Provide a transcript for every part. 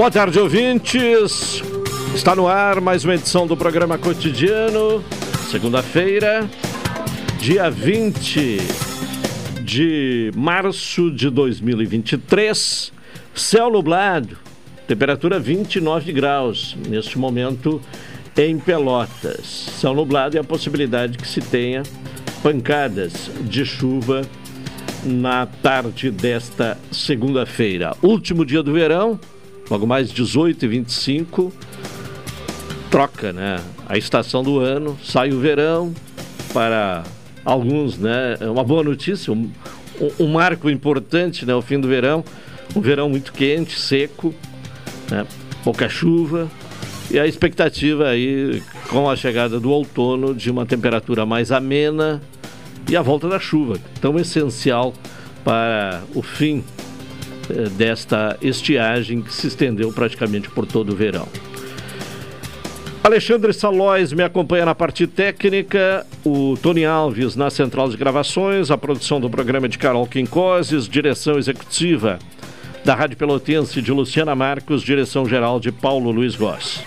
Boa tarde, ouvintes. Está no ar mais uma edição do programa cotidiano, segunda-feira, dia 20 de março de 2023. Céu nublado, temperatura 29 graus neste momento em Pelotas. Céu nublado e a possibilidade que se tenha pancadas de chuva na tarde desta segunda-feira. Último dia do verão logo mais 18 e 25, troca, né? A estação do ano, sai o verão, para alguns, né? É uma boa notícia, um, um marco importante, né? O fim do verão, um verão muito quente, seco, né? Pouca chuva, e a expectativa aí, com a chegada do outono, de uma temperatura mais amena e a volta da chuva, tão essencial para o fim desta estiagem que se estendeu praticamente por todo o verão. Alexandre Salóis me acompanha na parte técnica, o Tony Alves na central de gravações, a produção do programa de Carol Quincoses, direção executiva da Rádio Pelotense de Luciana Marcos, direção geral de Paulo Luiz Goss.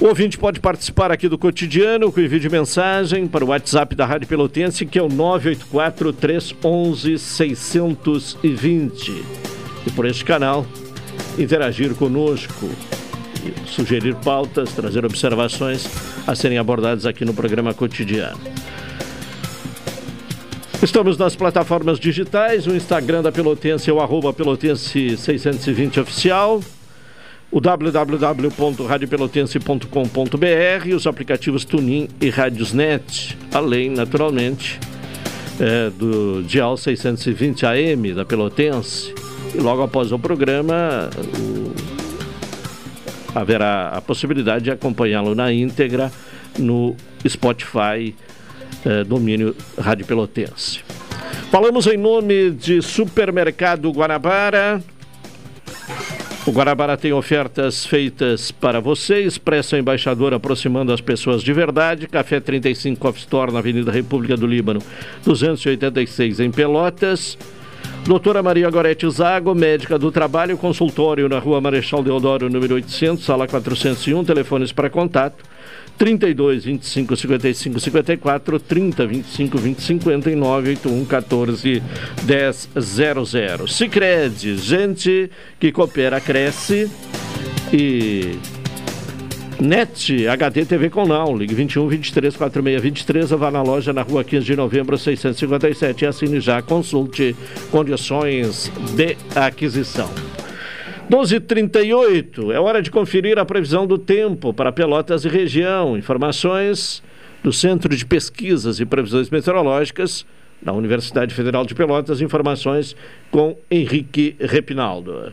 O ouvinte pode participar aqui do cotidiano com envio de mensagem para o WhatsApp da Rádio Pelotense, que é o 984 311 620. E por este canal, interagir conosco, sugerir pautas, trazer observações a serem abordadas aqui no programa cotidiano. Estamos nas plataformas digitais, o Instagram da Pelotense é o arroba Pelotense 620 oficial o www.radiopelotense.com.br, os aplicativos Tunin e Radiosnet, além, naturalmente, é, do Dial 620 AM da Pelotense. E logo após o programa, o... haverá a possibilidade de acompanhá-lo na íntegra no Spotify, é, domínio Rádio Pelotense. Falamos em nome de Supermercado Guanabara. O Guarabara tem ofertas feitas para você. Expressa Embaixador aproximando as pessoas de verdade. Café 35 Off Store na Avenida República do Líbano, 286 em Pelotas. Doutora Maria Gorete Zago, médica do trabalho, consultório na Rua Marechal Deodoro, número 800, sala 401, telefones para contato 32 25 55 54 30 25 20 59 81 14 10 00. Sicredi, gente que coopera cresce e NET HD TV com Now, ligue 21 23 46 23 ou vá na loja na rua 15 de novembro 657 e assine já, consulte condições de aquisição. 12h38, é hora de conferir a previsão do tempo para Pelotas e região. Informações do Centro de Pesquisas e Previsões Meteorológicas da Universidade Federal de Pelotas. Informações com Henrique Repinaldo.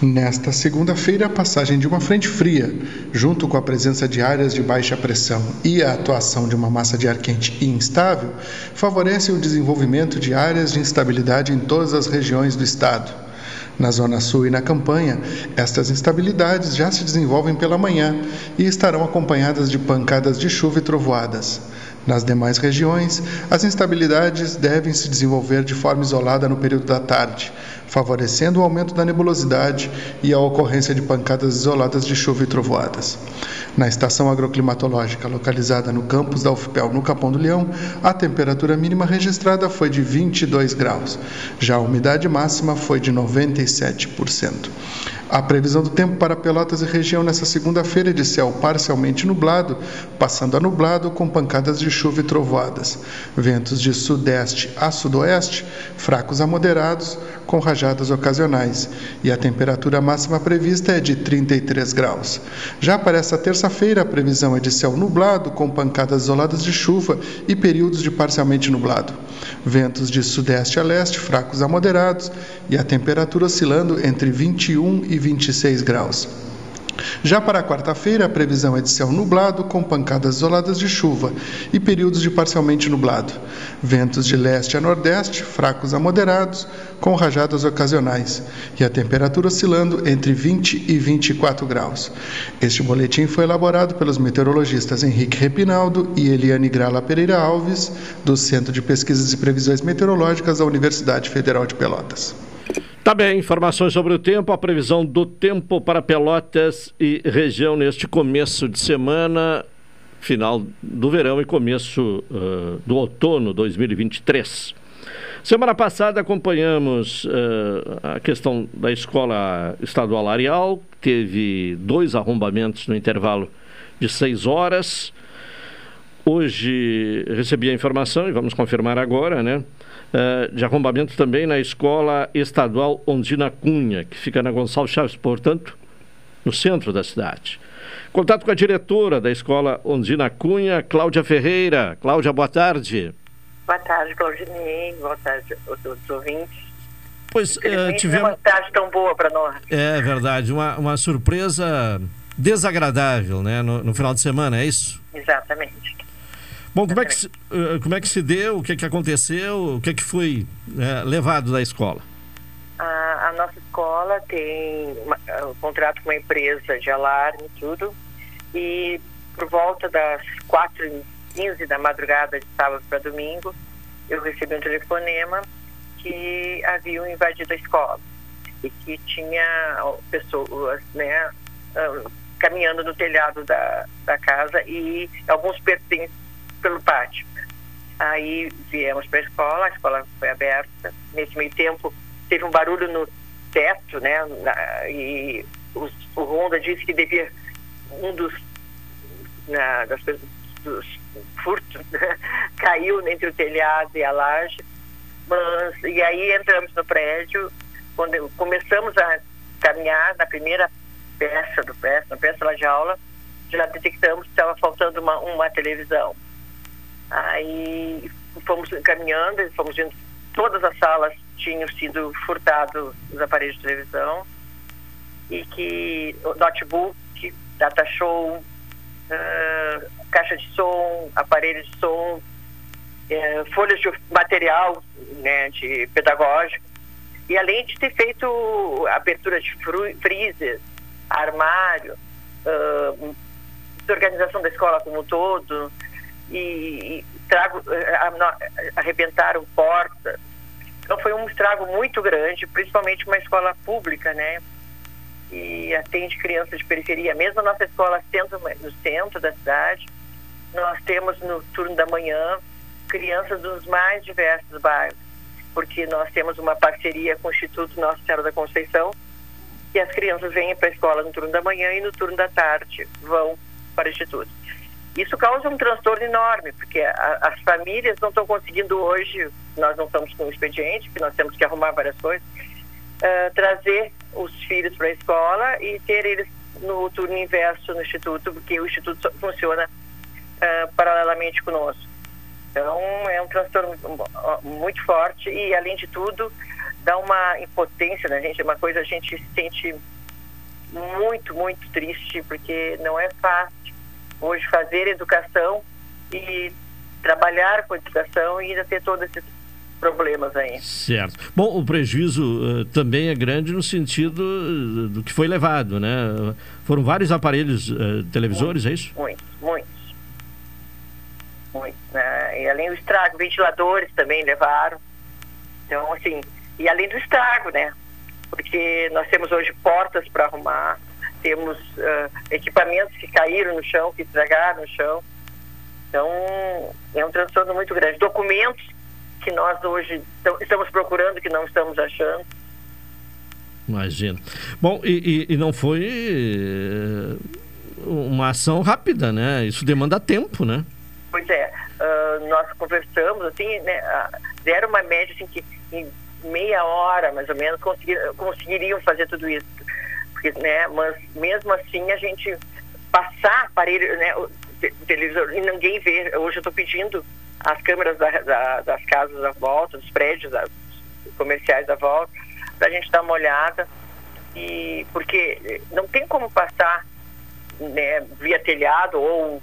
Nesta segunda-feira, a passagem de uma frente fria, junto com a presença de áreas de baixa pressão e a atuação de uma massa de ar quente instável, favorece o desenvolvimento de áreas de instabilidade em todas as regiões do estado. Na Zona Sul e na campanha, estas instabilidades já se desenvolvem pela manhã e estarão acompanhadas de pancadas de chuva e trovoadas. Nas demais regiões, as instabilidades devem se desenvolver de forma isolada no período da tarde, favorecendo o aumento da nebulosidade e a ocorrência de pancadas isoladas de chuva e trovoadas. Na estação agroclimatológica localizada no campus da UFPEL, no Capão do Leão, a temperatura mínima registrada foi de 22 graus, já a umidade máxima foi de 97%. A previsão do tempo para Pelotas e região nesta segunda-feira é de céu parcialmente nublado, passando a nublado com pancadas de chuva e trovoadas. Ventos de sudeste a sudoeste, fracos a moderados, com rajadas rajadas ocasionais, e a temperatura máxima prevista é de 33 graus. Já para esta terça-feira, a previsão é de céu nublado, com pancadas isoladas de chuva e períodos de parcialmente nublado. Ventos de sudeste a leste, fracos a moderados, e a temperatura oscilando entre 21 e 26 graus. Já para quarta-feira, a previsão é de céu nublado, com pancadas isoladas de chuva e períodos de parcialmente nublado. Ventos de leste a nordeste, fracos a moderados, com rajadas ocasionais. E a temperatura oscilando entre 20 e 24 graus. Este boletim foi elaborado pelos meteorologistas Henrique Repinaldo e Eliane Grala Pereira Alves, do Centro de Pesquisas e Previsões Meteorológicas da Universidade Federal de Pelotas. Tá bem, informações sobre o tempo, a previsão do tempo para Pelotas e região neste começo de semana, final do verão e começo uh, do outono 2023. Semana passada acompanhamos uh, a questão da escola estadual Arial, teve dois arrombamentos no intervalo de seis horas. Hoje recebi a informação, e vamos confirmar agora, né? Uh, de arrombamento também na Escola Estadual Ondina Cunha, que fica na Gonçalves Chaves, portanto, no centro da cidade. Contato com a diretora da Escola Ondina Cunha, Cláudia Ferreira. Cláudia, boa tarde. Boa tarde, Claudinei. Boa tarde a todos os ouvintes. Pois, uh, tivemos... uma tarde tão boa para nós. É verdade, uma, uma surpresa desagradável, né, no, no final de semana, é isso? Exatamente. Bom, como é, que se, uh, como é que se deu, o que, é que aconteceu, o que, é que foi uh, levado da escola? A, a nossa escola tem uma, um contrato com uma empresa de alarme e tudo, e por volta das 4h15 da madrugada de sábado para domingo, eu recebi um telefonema que haviam invadido a escola e que tinha pessoas né, caminhando no telhado da, da casa e alguns pertences pelo pátio. Aí viemos para a escola, a escola foi aberta. Nesse meio tempo, teve um barulho no teto, né? E o Honda disse que devia um dos, na, das, dos furtos né? caiu entre o telhado e a laje. Mas, e aí entramos no prédio, quando começamos a caminhar na primeira peça do prédio, na peça de aula, já detectamos que estava faltando uma, uma televisão. Aí fomos caminhando, fomos vendo todas as salas tinham sido furtados os aparelhos de televisão e que notebook, data show, uh, caixa de som, aparelho de som, uh, folhas de material né, de pedagógico. E além de ter feito abertura de freezer, armário, uh, organização da escola como um todo, e, trago, eh, arrebentaram portas. Então foi um estrago muito grande, principalmente uma escola pública, né? E atende crianças de periferia. Mesmo a nossa escola centro, no centro da cidade, nós temos no turno da manhã crianças dos mais diversos bairros, porque nós temos uma parceria com o Instituto Nossa Senhora da Conceição, e as crianças vêm para a escola no turno da manhã e no turno da tarde vão para o Instituto. Isso causa um transtorno enorme, porque a, as famílias não estão conseguindo hoje, nós não estamos com o expediente, porque nós temos que arrumar várias coisas, uh, trazer os filhos para a escola e ter eles no turno inverso no Instituto, porque o Instituto funciona uh, paralelamente conosco. Então, é um transtorno muito forte e, além de tudo, dá uma impotência na gente, é uma coisa a gente se sente muito, muito triste, porque não é fácil hoje fazer educação e trabalhar com educação e ainda ter todos esses problemas aí. Certo. Bom, o prejuízo uh, também é grande no sentido uh, do que foi levado, né? Foram vários aparelhos uh, televisores, muitos, é isso? Muitos, muitos. Muitos. Né? E além do estrago, ventiladores também levaram. Então, assim, e além do estrago, né? Porque nós temos hoje portas para arrumar, temos uh, equipamentos que caíram no chão, que estragaram no chão. Então, é um transtorno muito grande. Documentos que nós hoje estamos procurando, que não estamos achando. Imagino. Bom, e, e, e não foi eh, uma ação rápida, né? Isso demanda tempo, né? Pois é. Uh, nós conversamos, assim, né? Uh, deram uma média, assim, que em meia hora, mais ou menos, conseguir, conseguiriam fazer tudo isso. Porque, né, mas mesmo assim a gente passar aparelho, né, televisor, e ninguém vê. Hoje eu estou pedindo as câmeras da, da, das casas à volta, dos prédios da, comerciais à volta, para a gente dar uma olhada. E, porque não tem como passar né, via telhado ou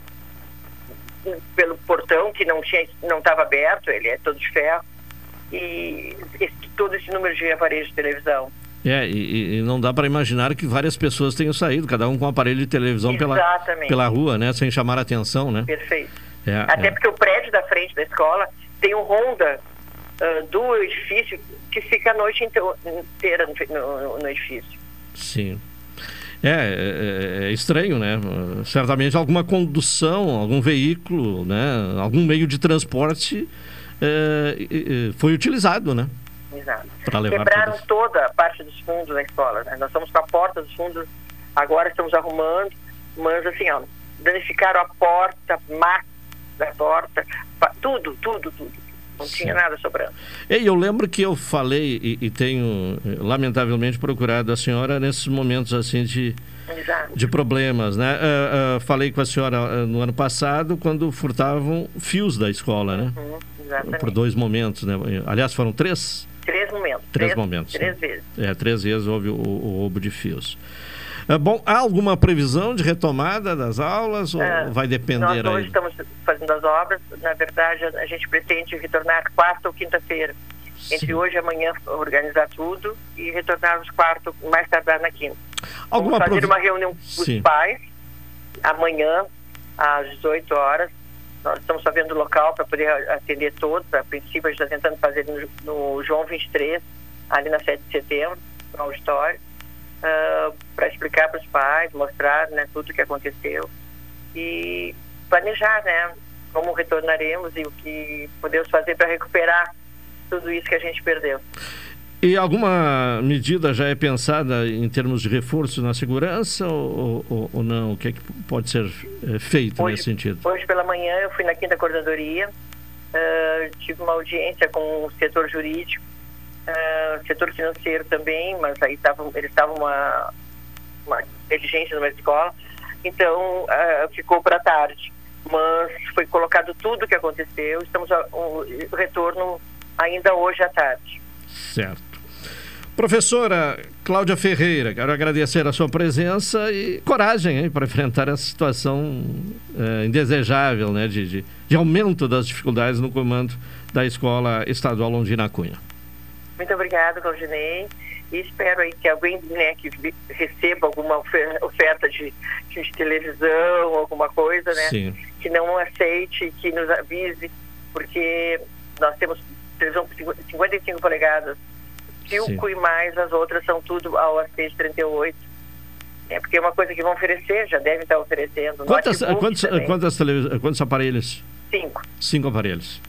pelo portão que não tinha não estava aberto, ele é todo de ferro e esse, todo esse número de aparelhos de televisão. É, e, e não dá para imaginar que várias pessoas tenham saído, cada um com um aparelho de televisão pela, pela rua, né? Sem chamar a atenção, né? Perfeito. É, Até é. porque o prédio da frente da escola tem um Honda uh, do edifício que fica a noite inteira no, no, no edifício. Sim. É, é, é, estranho, né? Certamente alguma condução, algum veículo, né? algum meio de transporte é, foi utilizado, né? Quebraram todos. toda a parte dos fundos da escola. Né? Nós estamos com a porta dos fundos, agora estamos arrumando, mas assim, ó, danificaram a porta, máquina da porta, tudo, tudo, tudo. Não tinha nada sobrando. E eu lembro que eu falei e, e, tenho, lamentavelmente, procurado a senhora nesses momentos assim de, de problemas, né? Uh, uh, falei com a senhora uh, no ano passado quando furtavam fios da escola, né? Uhum. Por dois momentos, né? Aliás, foram três? Três momentos. Três, três momentos. Três né? vezes. É, três vezes houve o, o roubo de fios. É, bom, há alguma previsão de retomada das aulas ou é, vai depender nós hoje aí? estamos fazendo as obras. Na verdade, a gente pretende retornar quarta ou quinta-feira. Entre hoje e amanhã, organizar tudo e retornarmos quarto, mais tardar na quinta. Alguma Vamos fazer provi... uma reunião com os pais amanhã, às 18 horas. Nós estamos só vendo o local para poder atender todos. A princípio, a gente está tentando fazer no, no João 23, ali na 7 de setembro, no auditório uh, para explicar para os pais, mostrar né, tudo o que aconteceu e planejar né, como retornaremos e o que podemos fazer para recuperar tudo isso que a gente perdeu. E alguma medida já é pensada em termos de reforço na segurança ou, ou, ou não? O que, é que pode ser é, feito hoje, nesse sentido? Hoje pela manhã eu fui na quinta coordenadoria, uh, tive uma audiência com o setor jurídico uh, setor financeiro também, mas aí tavam, eles estavam uma, uma inteligência numa escola, então uh, ficou para tarde. Mas foi colocado tudo o que aconteceu, estamos a, um, o retorno ainda hoje à tarde. Certo. Professora Cláudia Ferreira, quero agradecer a sua presença e coragem para enfrentar essa situação é, indesejável né, de, de, de, aumento das dificuldades no comando da Escola Estadual Londrina Cunha. Muito obrigada, Claudinei. E espero aí que alguém né, que receba alguma oferta de, de televisão, alguma coisa, né? Sim. Que não aceite, que nos avise, porque nós temos televisão com 55 polegadas, 5 e mais, as outras são tudo ao AC de 38. É porque é uma coisa que vão oferecer, já devem estar oferecendo. Quantas, quantos, quantas quantos aparelhos? Cinco. Cinco aparelhos.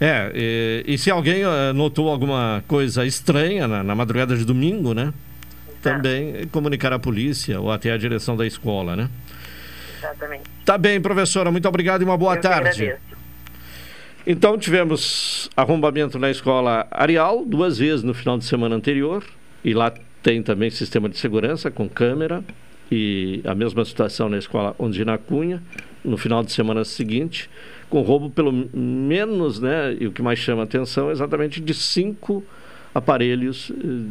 É, e, e, se alguém uh, notou alguma coisa estranha na, na madrugada de domingo, né? Tá. Também comunicar à polícia ou até a direção da escola, né? Exatamente. Tá bem, professora. Muito obrigado e uma boa Eu tarde. Então tivemos arrombamento na escola Arial duas vezes no final de semana anterior e lá tem também sistema de segurança com câmera e a mesma situação na escola Ondina Cunha no final de semana seguinte com roubo pelo menos, né, e o que mais chama atenção é exatamente de cinco aparelhos eh,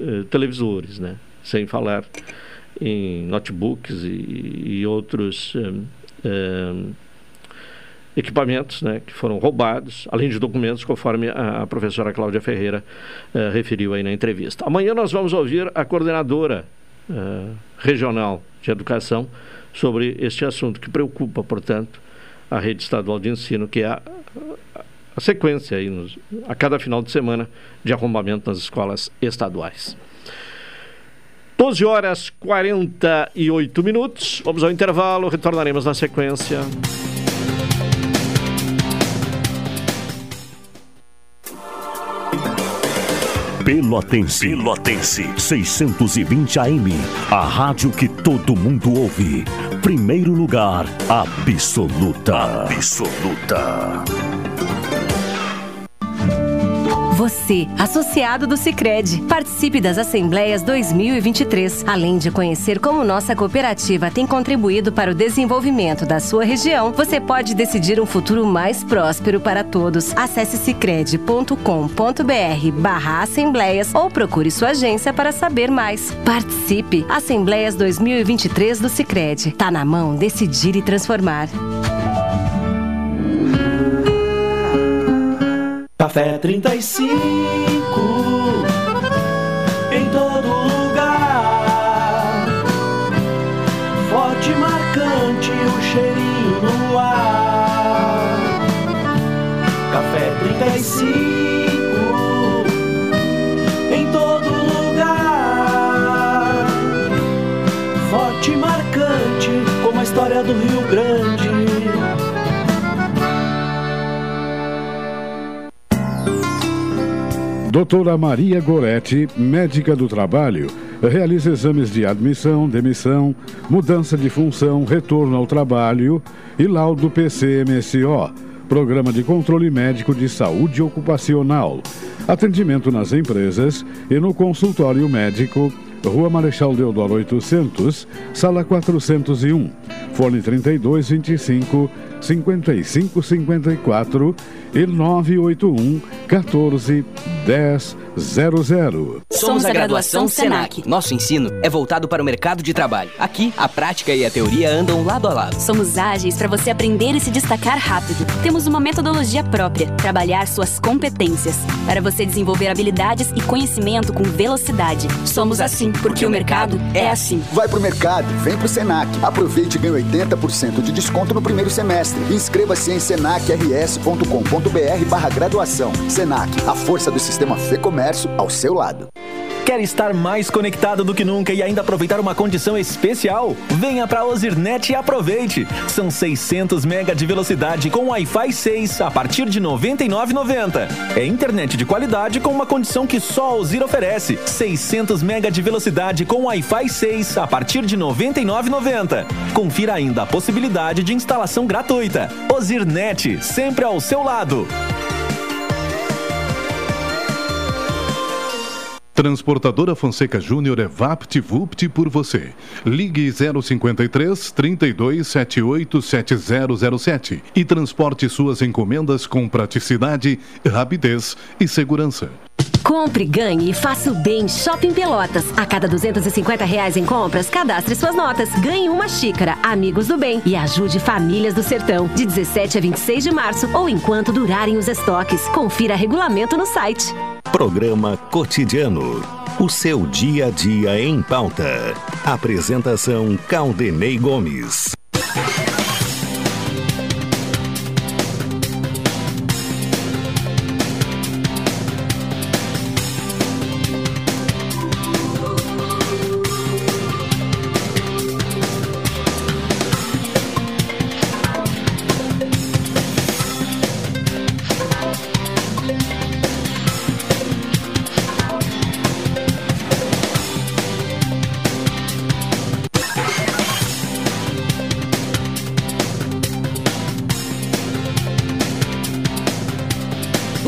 eh, televisores, né, sem falar em notebooks e, e outros eh, eh, equipamentos né, que foram roubados, além de documentos, conforme a, professora Cláudia Ferreira eh, referiu aí na entrevista. Amanhã nós vamos ouvir a coordenadora eh, regional de educação sobre este assunto que preocupa, portanto, a rede estadual de ensino, que é a, a sequência aí nos, a cada final de semana de arrombamento nas escolas estaduais. 12 horas 48 minutos. Vamos ao intervalo, retornaremos na sequência. Pelotense. Pelotense. 620 AM. A rádio que todo mundo ouve. Primeiro lugar, absoluta. Absoluta. Você, associado do Sicredi, participe das Assembleias 2023, além de conhecer como nossa cooperativa tem contribuído para o desenvolvimento da sua região. Você pode decidir um futuro mais próspero para todos. Acesse sicredi.com.br/assembleias ou procure sua agência para saber mais. Participe. Assembleias 2023 do Sicredi. Tá na mão decidir e transformar. Café 35 em todo lugar. Forte marcante o cheirinho no ar. Café 35 Doutora Maria Goretti, médica do trabalho, realiza exames de admissão, demissão, mudança de função, retorno ao trabalho e laudo PCMSO, Programa de Controle Médico de Saúde Ocupacional. Atendimento nas empresas e no consultório médico, Rua Marechal Deodoro 800, Sala 401, Fone 3225 5554 e 981 14 10 00. Somos a graduação Senac. Nosso ensino é voltado para o mercado de trabalho. Aqui, a prática e a teoria andam lado a lado. Somos ágeis para você aprender e se destacar rápido. Temos uma metodologia própria, trabalhar suas competências, para você desenvolver habilidades e conhecimento com velocidade. Somos assim, porque o mercado é assim. Vai pro mercado, vem pro Senac. Aproveite e ganhe 80% de desconto no primeiro semestre. Inscreva-se em senacrs.com.br barra graduação. Senac, a força do sistema Fê Comércio ao seu lado. Quer estar mais conectado do que nunca e ainda aproveitar uma condição especial? Venha para Ozirnet e aproveite! São 600 mega de velocidade com Wi-Fi 6 a partir de R$ 99,90. É internet de qualidade com uma condição que só a Ozir oferece. 600 mega de velocidade com Wi-Fi 6 a partir de R$ 99,90. Confira ainda a possibilidade de instalação gratuita. Ozirnet, sempre ao seu lado. Transportadora Fonseca Júnior é VaptVupt por você. Ligue 053 3278 7007 e transporte suas encomendas com praticidade, rapidez e segurança. Compre, ganhe e faça o bem Shopping Pelotas. A cada 250 reais em compras, cadastre suas notas. Ganhe uma xícara, Amigos do Bem e ajude famílias do sertão. De 17 a 26 de março ou enquanto durarem os estoques. Confira regulamento no site. Programa Cotidiano. O seu dia a dia em pauta. Apresentação Caldenei Gomes.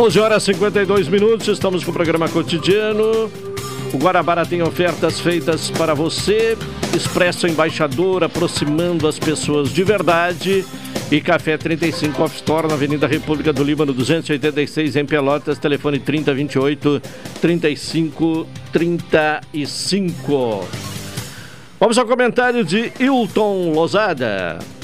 Onze horas e 52 minutos, estamos com o programa cotidiano. O Guarabara tem ofertas feitas para você. Expresso Embaixador, aproximando as pessoas de verdade. E Café 35 Off Store na Avenida República do Líbano, 286 em Pelotas. Telefone 3028 3535. Vamos ao comentário de Hilton Lozada.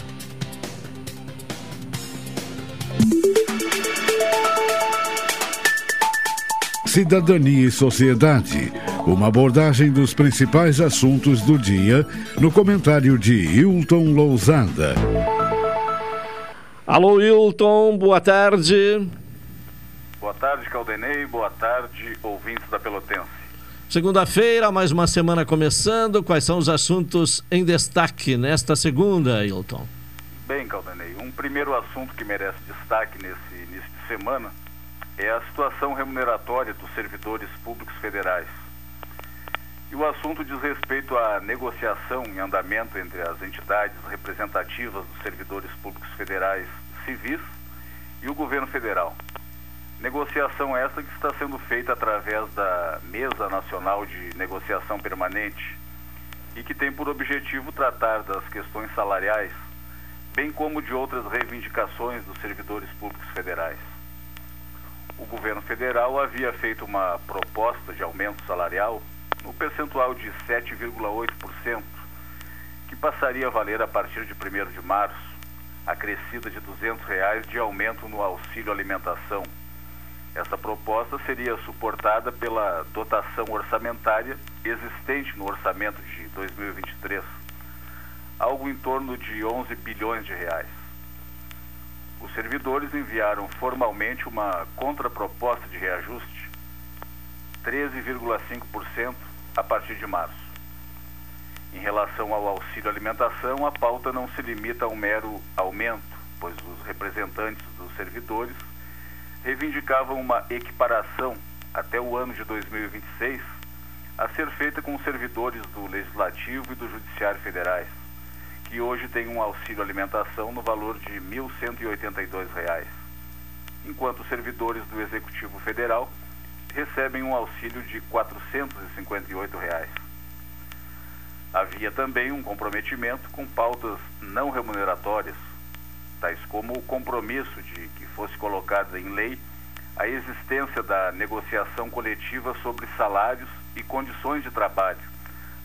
Cidadania e Sociedade. Uma abordagem dos principais assuntos do dia no comentário de Hilton Lousada. Alô, Hilton, boa tarde. Boa tarde, Caldenei. Boa tarde, ouvintes da Pelotense. Segunda-feira, mais uma semana começando. Quais são os assuntos em destaque nesta segunda, Hilton? Bem, Caldenei, um primeiro assunto que merece destaque nesse início de semana é a situação remuneratória dos servidores públicos federais. E o assunto diz respeito à negociação em andamento entre as entidades representativas dos servidores públicos federais civis e o governo federal. Negociação essa que está sendo feita através da Mesa Nacional de Negociação Permanente e que tem por objetivo tratar das questões salariais, bem como de outras reivindicações dos servidores públicos federais. O governo federal havia feito uma proposta de aumento salarial no percentual de 7,8%, que passaria a valer a partir de 1 de março, acrescida de 200 reais de aumento no auxílio alimentação essa proposta seria suportada pela dotação orçamentária existente no orçamento de 2023, algo em torno de 11 bilhões de reais. Os servidores enviaram formalmente uma contraproposta de reajuste, 13,5% a partir de março. Em relação ao auxílio alimentação, a pauta não se limita a um mero aumento, pois os representantes dos servidores reivindicavam uma equiparação até o ano de 2026 a ser feita com os servidores do Legislativo e do Judiciário Federais, que hoje têm um auxílio alimentação no valor de R$ 1.182, enquanto servidores do Executivo Federal recebem um auxílio de 458 reais. Havia também um comprometimento com pautas não remuneratórias, tais como o compromisso de que fosse colocada em lei a existência da negociação coletiva sobre salários e condições de trabalho,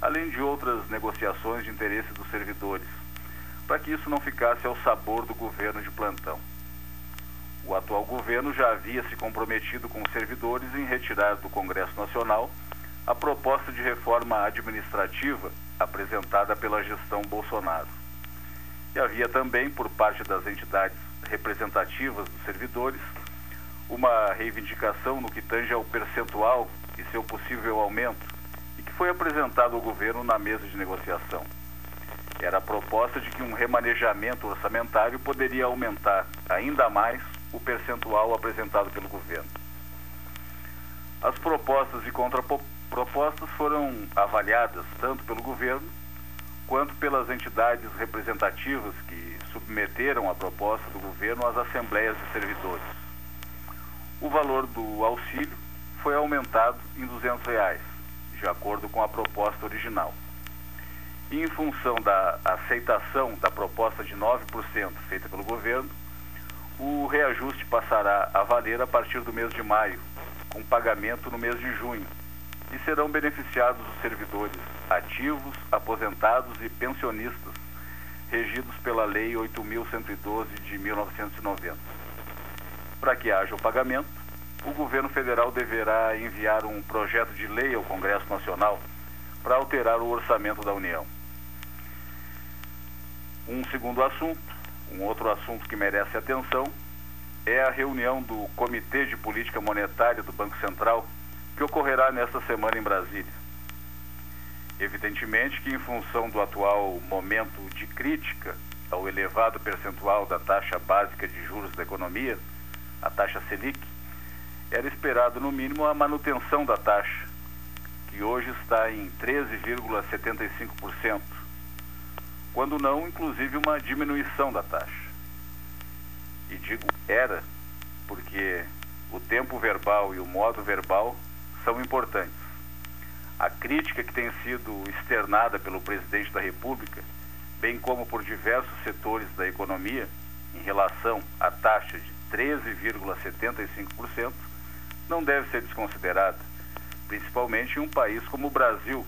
além de outras negociações de interesse dos servidores, para que isso não ficasse ao sabor do governo de plantão. O atual governo já havia se comprometido com os servidores em retirar do Congresso Nacional a proposta de reforma administrativa apresentada pela gestão Bolsonaro. E havia também, por parte das entidades representativas dos servidores, uma reivindicação no que tange ao percentual e seu possível aumento, e que foi apresentado ao governo na mesa de negociação. Era a proposta de que um remanejamento orçamentário poderia aumentar ainda mais o percentual apresentado pelo governo. As propostas e contrapropostas foram avaliadas tanto pelo governo quanto pelas entidades representativas que submeteram a proposta do governo às assembleias de servidores. O valor do auxílio foi aumentado em 200 reais, de acordo com a proposta original. Em função da aceitação da proposta de 9% feita pelo governo, o reajuste passará a valer a partir do mês de maio, com pagamento no mês de junho, e serão beneficiados os servidores ativos, aposentados e pensionistas, regidos pela Lei 8.112 de 1990. Para que haja o pagamento, o governo federal deverá enviar um projeto de lei ao Congresso Nacional para alterar o orçamento da União. Um segundo assunto, um outro assunto que merece atenção, é a reunião do Comitê de Política Monetária do Banco Central que ocorrerá nesta semana em Brasília. Evidentemente que, em função do atual momento de crítica ao elevado percentual da taxa básica de juros da economia, a taxa Selic, era esperado no mínimo a manutenção da taxa, que hoje está em 13,75%, quando não, inclusive, uma diminuição da taxa. E digo era, porque o tempo verbal e o modo verbal são importantes. A crítica que tem sido externada pelo presidente da República, bem como por diversos setores da economia, em relação à taxa de 13,75%, não deve ser desconsiderada, principalmente em um país como o Brasil,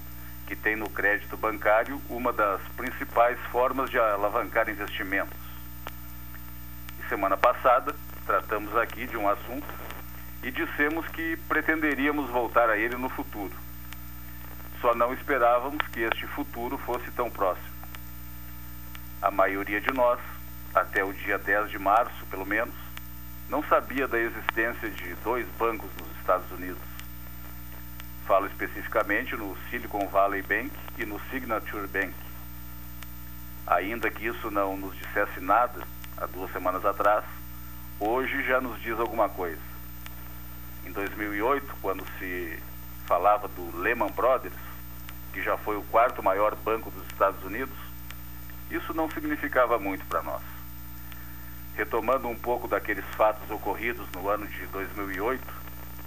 que tem no crédito bancário uma das principais formas de alavancar investimentos. E semana passada, tratamos aqui de um assunto e dissemos que pretenderíamos voltar a ele no futuro. Só não esperávamos que este futuro fosse tão próximo. A maioria de nós, até o dia 10 de março, pelo menos, não sabia da existência de dois bancos nos Estados Unidos. Falo especificamente no Silicon Valley Bank e no Signature Bank. Ainda que isso não nos dissesse nada há duas semanas atrás, hoje já nos diz alguma coisa em 2008, quando se falava do Lehman Brothers, que já foi o quarto maior banco dos Estados Unidos, isso não significava muito para nós. retomando um pouco daqueles fatos ocorridos no ano de 2008,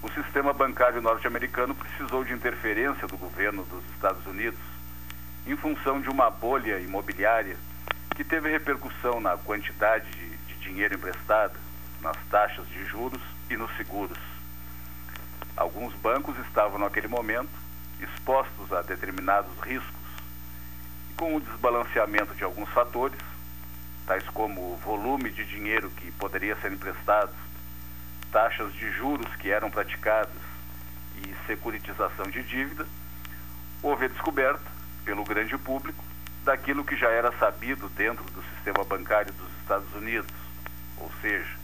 o sistema bancário norte-americano precisou de interferência do governo dos Estados Unidos em função de uma bolha imobiliária que teve repercussão na quantidade de, de dinheiro emprestado, nas taxas de juros e nos seguros. Alguns bancos estavam naquele momento expostos a determinados riscos e com o desbalanceamento de alguns fatores, tais como o volume de dinheiro que poderia ser emprestado, taxas de juros que eram praticadas e securitização de dívida, houve a descoberta pelo grande público daquilo que já era sabido dentro do sistema bancário dos Estados Unidos, ou seja,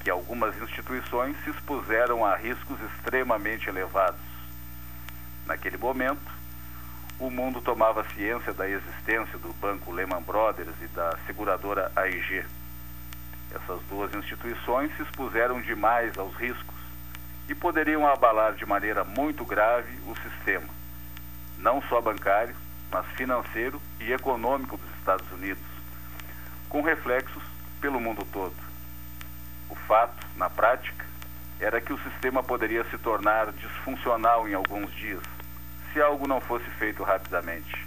que algumas instituições se expuseram a riscos extremamente elevados. Naquele momento, o mundo tomava ciência da existência do banco Lehman Brothers e da seguradora AIG. Essas duas instituições se expuseram demais aos riscos e poderiam abalar de maneira muito grave o sistema, não só bancário, mas financeiro e econômico dos Estados Unidos, com reflexos pelo mundo todo. O fato, na prática, era que o sistema poderia se tornar disfuncional em alguns dias, se algo não fosse feito rapidamente,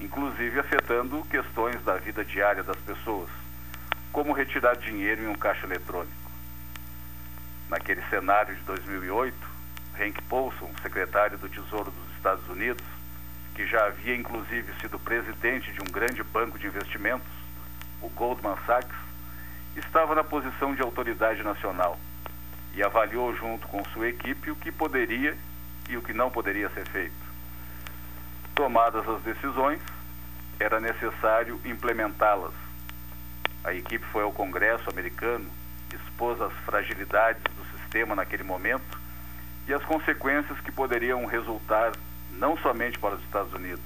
inclusive afetando questões da vida diária das pessoas, como retirar dinheiro em um caixa eletrônico. Naquele cenário de 2008, Hank Paulson, secretário do Tesouro dos Estados Unidos, que já havia inclusive sido presidente de um grande banco de investimentos, o Goldman Sachs, estava na posição de autoridade nacional e avaliou junto com sua equipe o que poderia e o que não poderia ser feito. Tomadas as decisões, era necessário implementá-las. A equipe foi ao Congresso americano, expôs as fragilidades do sistema naquele momento e as consequências que poderiam resultar não somente para os Estados Unidos,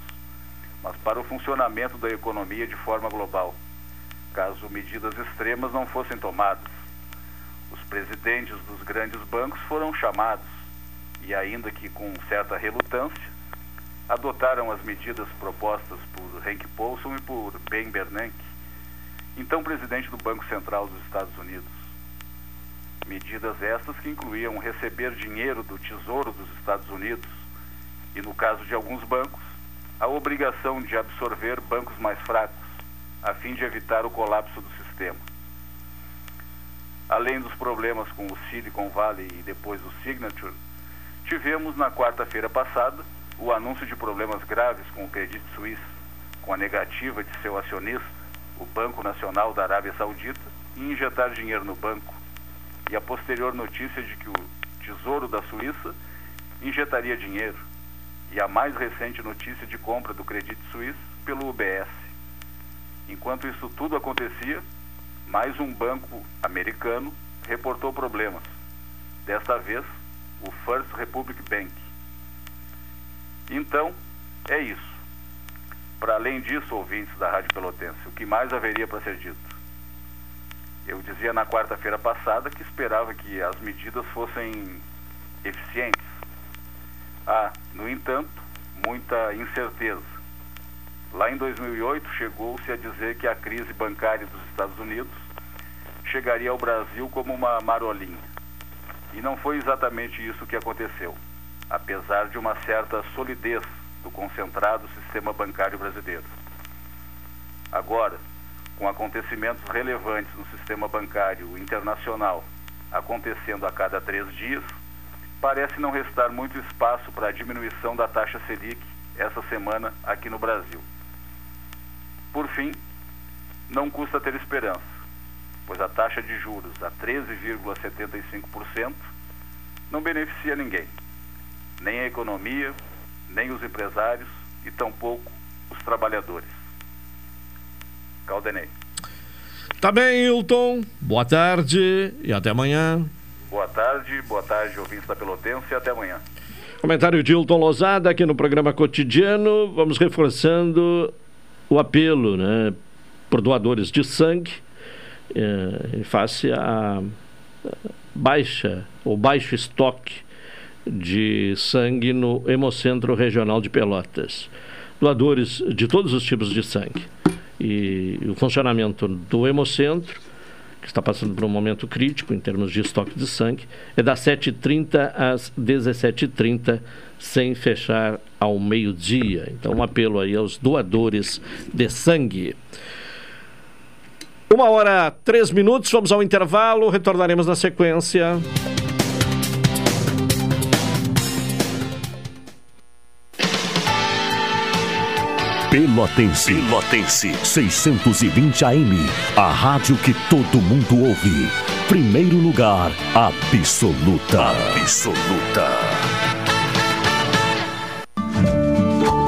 mas para o funcionamento da economia de forma global, caso medidas extremas não fossem tomadas. Os presidentes dos grandes bancos foram chamados e, ainda que com certa relutância, adotaram as medidas propostas por Hank Paulson e por Ben Bernanke, então presidente do Banco Central dos Estados Unidos. Medidas estas que incluíam receber dinheiro do Tesouro dos Estados Unidos e, no caso de alguns bancos, a obrigação de absorver bancos mais fracos, a fim de evitar o colapso do sistema. Além dos problemas com o Silicon Valley e depois o Signature, tivemos na quarta-feira passada o anúncio de problemas graves com o Credit Suisse, com a negativa de seu acionista, o Banco Nacional da Arábia Saudita, em injetar dinheiro no banco, e a posterior notícia de que o Tesouro da Suíça injetaria dinheiro e a mais recente notícia de compra do Credit Suisse pelo UBS. Enquanto isso tudo acontecia, mais um banco americano reportou problemas. Desta vez, o First Republic Bank. Então, é isso. Para além disso, ouvintes da Rádio Pelotense, o que mais haveria para ser dito? Eu dizia na quarta-feira passada que esperava que as medidas fossem eficientes, Há, no entanto, muita incerteza. Lá em 2008, chegou-se a dizer que a crise bancária dos Estados Unidos chegaria ao Brasil como uma marolinha. E não foi exatamente isso que aconteceu, apesar de uma certa solidez do concentrado sistema bancário brasileiro. Agora, com acontecimentos relevantes no sistema bancário internacional acontecendo a cada três dias, parece não restar muito espaço para a diminuição da taxa Selic essa semana aqui no Brasil. Por fim, não custa ter esperança, pois a taxa de juros a 13,75% não beneficia ninguém, nem a economia, nem os empresários e tampouco os trabalhadores. Caldenei. Tá bem, Hilton. Boa tarde e até amanhã. Boa tarde, boa tarde, ouvintes da Pelotense, e até amanhã. Comentário de Hilton Lozada aqui no programa cotidiano. Vamos reforçando o apelo né, por doadores de sangue eh, em face a baixa ou baixo estoque de sangue no Hemocentro Regional de Pelotas. Doadores de todos os tipos de sangue. E o funcionamento do Hemocentro que está passando por um momento crítico em termos de estoque de sangue, é das 7h30 às 17h30, sem fechar ao meio-dia. Então, um apelo aí aos doadores de sangue. Uma hora, três minutos, vamos ao intervalo, retornaremos na sequência. Pelotense. Pelotense. 620 AM. A rádio que todo mundo ouve. Primeiro lugar, absoluta. Absoluta.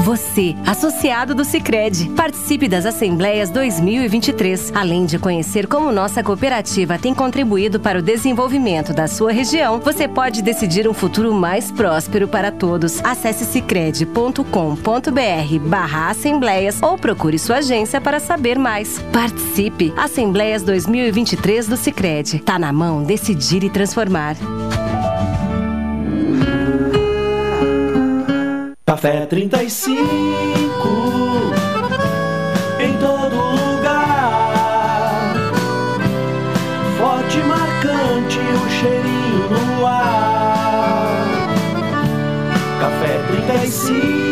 Você, associado do Sicredi, participe das Assembleias 2023. Além de conhecer como nossa cooperativa tem contribuído para o desenvolvimento da sua região, você pode decidir um futuro mais próspero para todos. Acesse sicredi.com.br/barra assembleias ou procure sua agência para saber mais. Participe! Assembleias 2023 do Sicredi. Tá na mão decidir e transformar. Café 35 em todo lugar. Forte, marcante, o cheirinho no ar. Café 35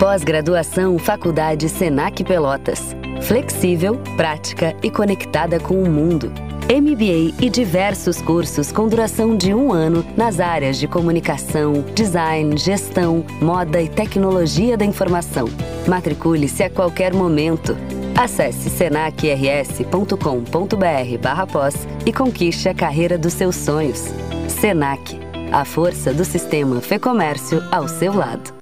Pós-graduação Faculdade Senac Pelotas. Flexível, prática e conectada com o mundo. MBA e diversos cursos com duração de um ano nas áreas de comunicação, design, gestão, moda e tecnologia da informação. Matricule-se a qualquer momento. Acesse senacrs.com.br pós e conquiste a carreira dos seus sonhos. Senac, a força do sistema Fê Comércio ao seu lado.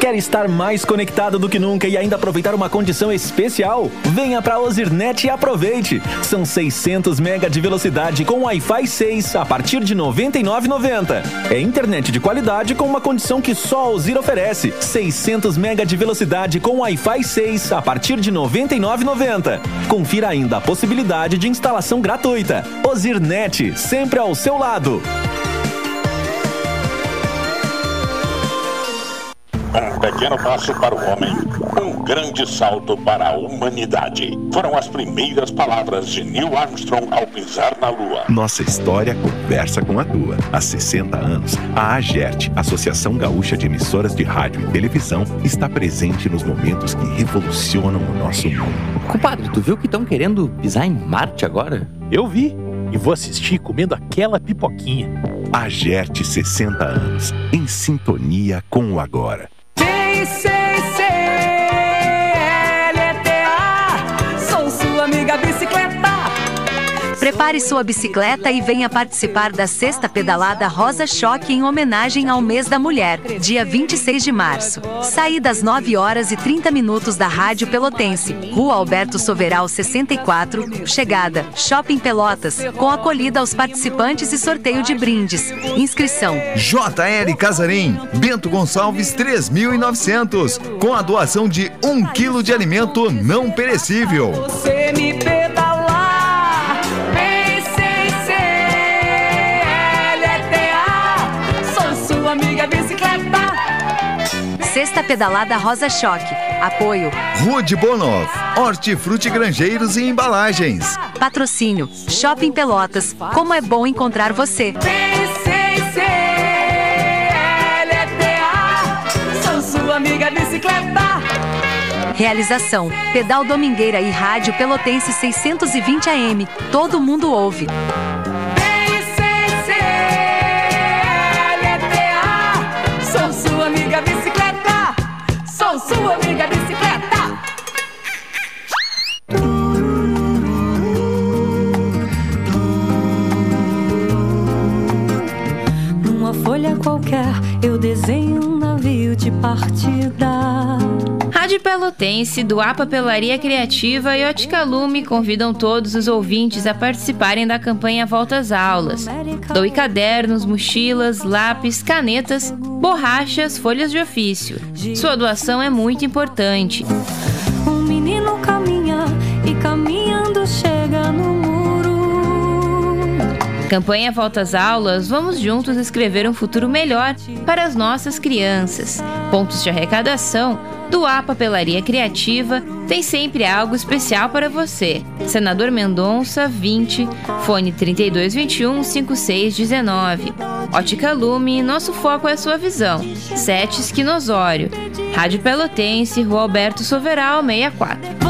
Quer estar mais conectado do que nunca e ainda aproveitar uma condição especial? Venha para a Ozirnet e aproveite! São 600 mega de velocidade com Wi-Fi 6 a partir de R$ 99,90. É internet de qualidade com uma condição que só a Ozir oferece. 600 mega de velocidade com Wi-Fi 6 a partir de R$ 99,90. Confira ainda a possibilidade de instalação gratuita. Ozirnet, sempre ao seu lado. Um pequeno passo para o homem, um grande salto para a humanidade. Foram as primeiras palavras de Neil Armstrong ao pisar na Lua. Nossa história conversa com a tua. Há 60 anos, a AGERT, Associação Gaúcha de Emissoras de Rádio e Televisão, está presente nos momentos que revolucionam o nosso mundo. Compadre, tu viu que estão querendo pisar em Marte agora? Eu vi. E vou assistir comendo aquela pipoquinha. AGERT 60 anos, em sintonia com o agora. Prepare sua bicicleta e venha participar da sexta pedalada Rosa Choque em homenagem ao mês da mulher, dia 26 de março. Saída às 9 horas e 30 minutos da Rádio Pelotense, Rua Alberto Soveral 64, chegada Shopping Pelotas, com acolhida aos participantes e sorteio de brindes. Inscrição JL Casarim, Bento Gonçalves 3900, com a doação de 1 quilo de alimento não perecível. Você me pedalar. Sexta pedalada Rosa Choque. Apoio Rude Bonov, Hortifruti Grangeiros e Embalagens. Patrocínio Shopping Pelotas. Como é bom encontrar você. PCCLTA. Sou sua amiga bicicleta. Realização: Pedal Domingueira e Rádio Pelotense 620 AM. Todo mundo ouve. Folha qualquer, eu desenho um navio de partida. Rádio Pelotense, do A Papelaria Criativa e Ótica Lume convidam todos os ouvintes a participarem da campanha Volta às Aulas. Doe cadernos, mochilas, lápis, canetas, borrachas, folhas de ofício. Sua doação é muito importante. Campanha Volta às Aulas, vamos juntos escrever um futuro melhor para as nossas crianças. Pontos de arrecadação do A Papelaria Criativa tem sempre algo especial para você. Senador Mendonça, 20, fone 3221 5619. Ótica Lume, nosso foco é sua visão. Sete Esquinosório. Rádio Pelotense, Rua Alberto Soveral, 64.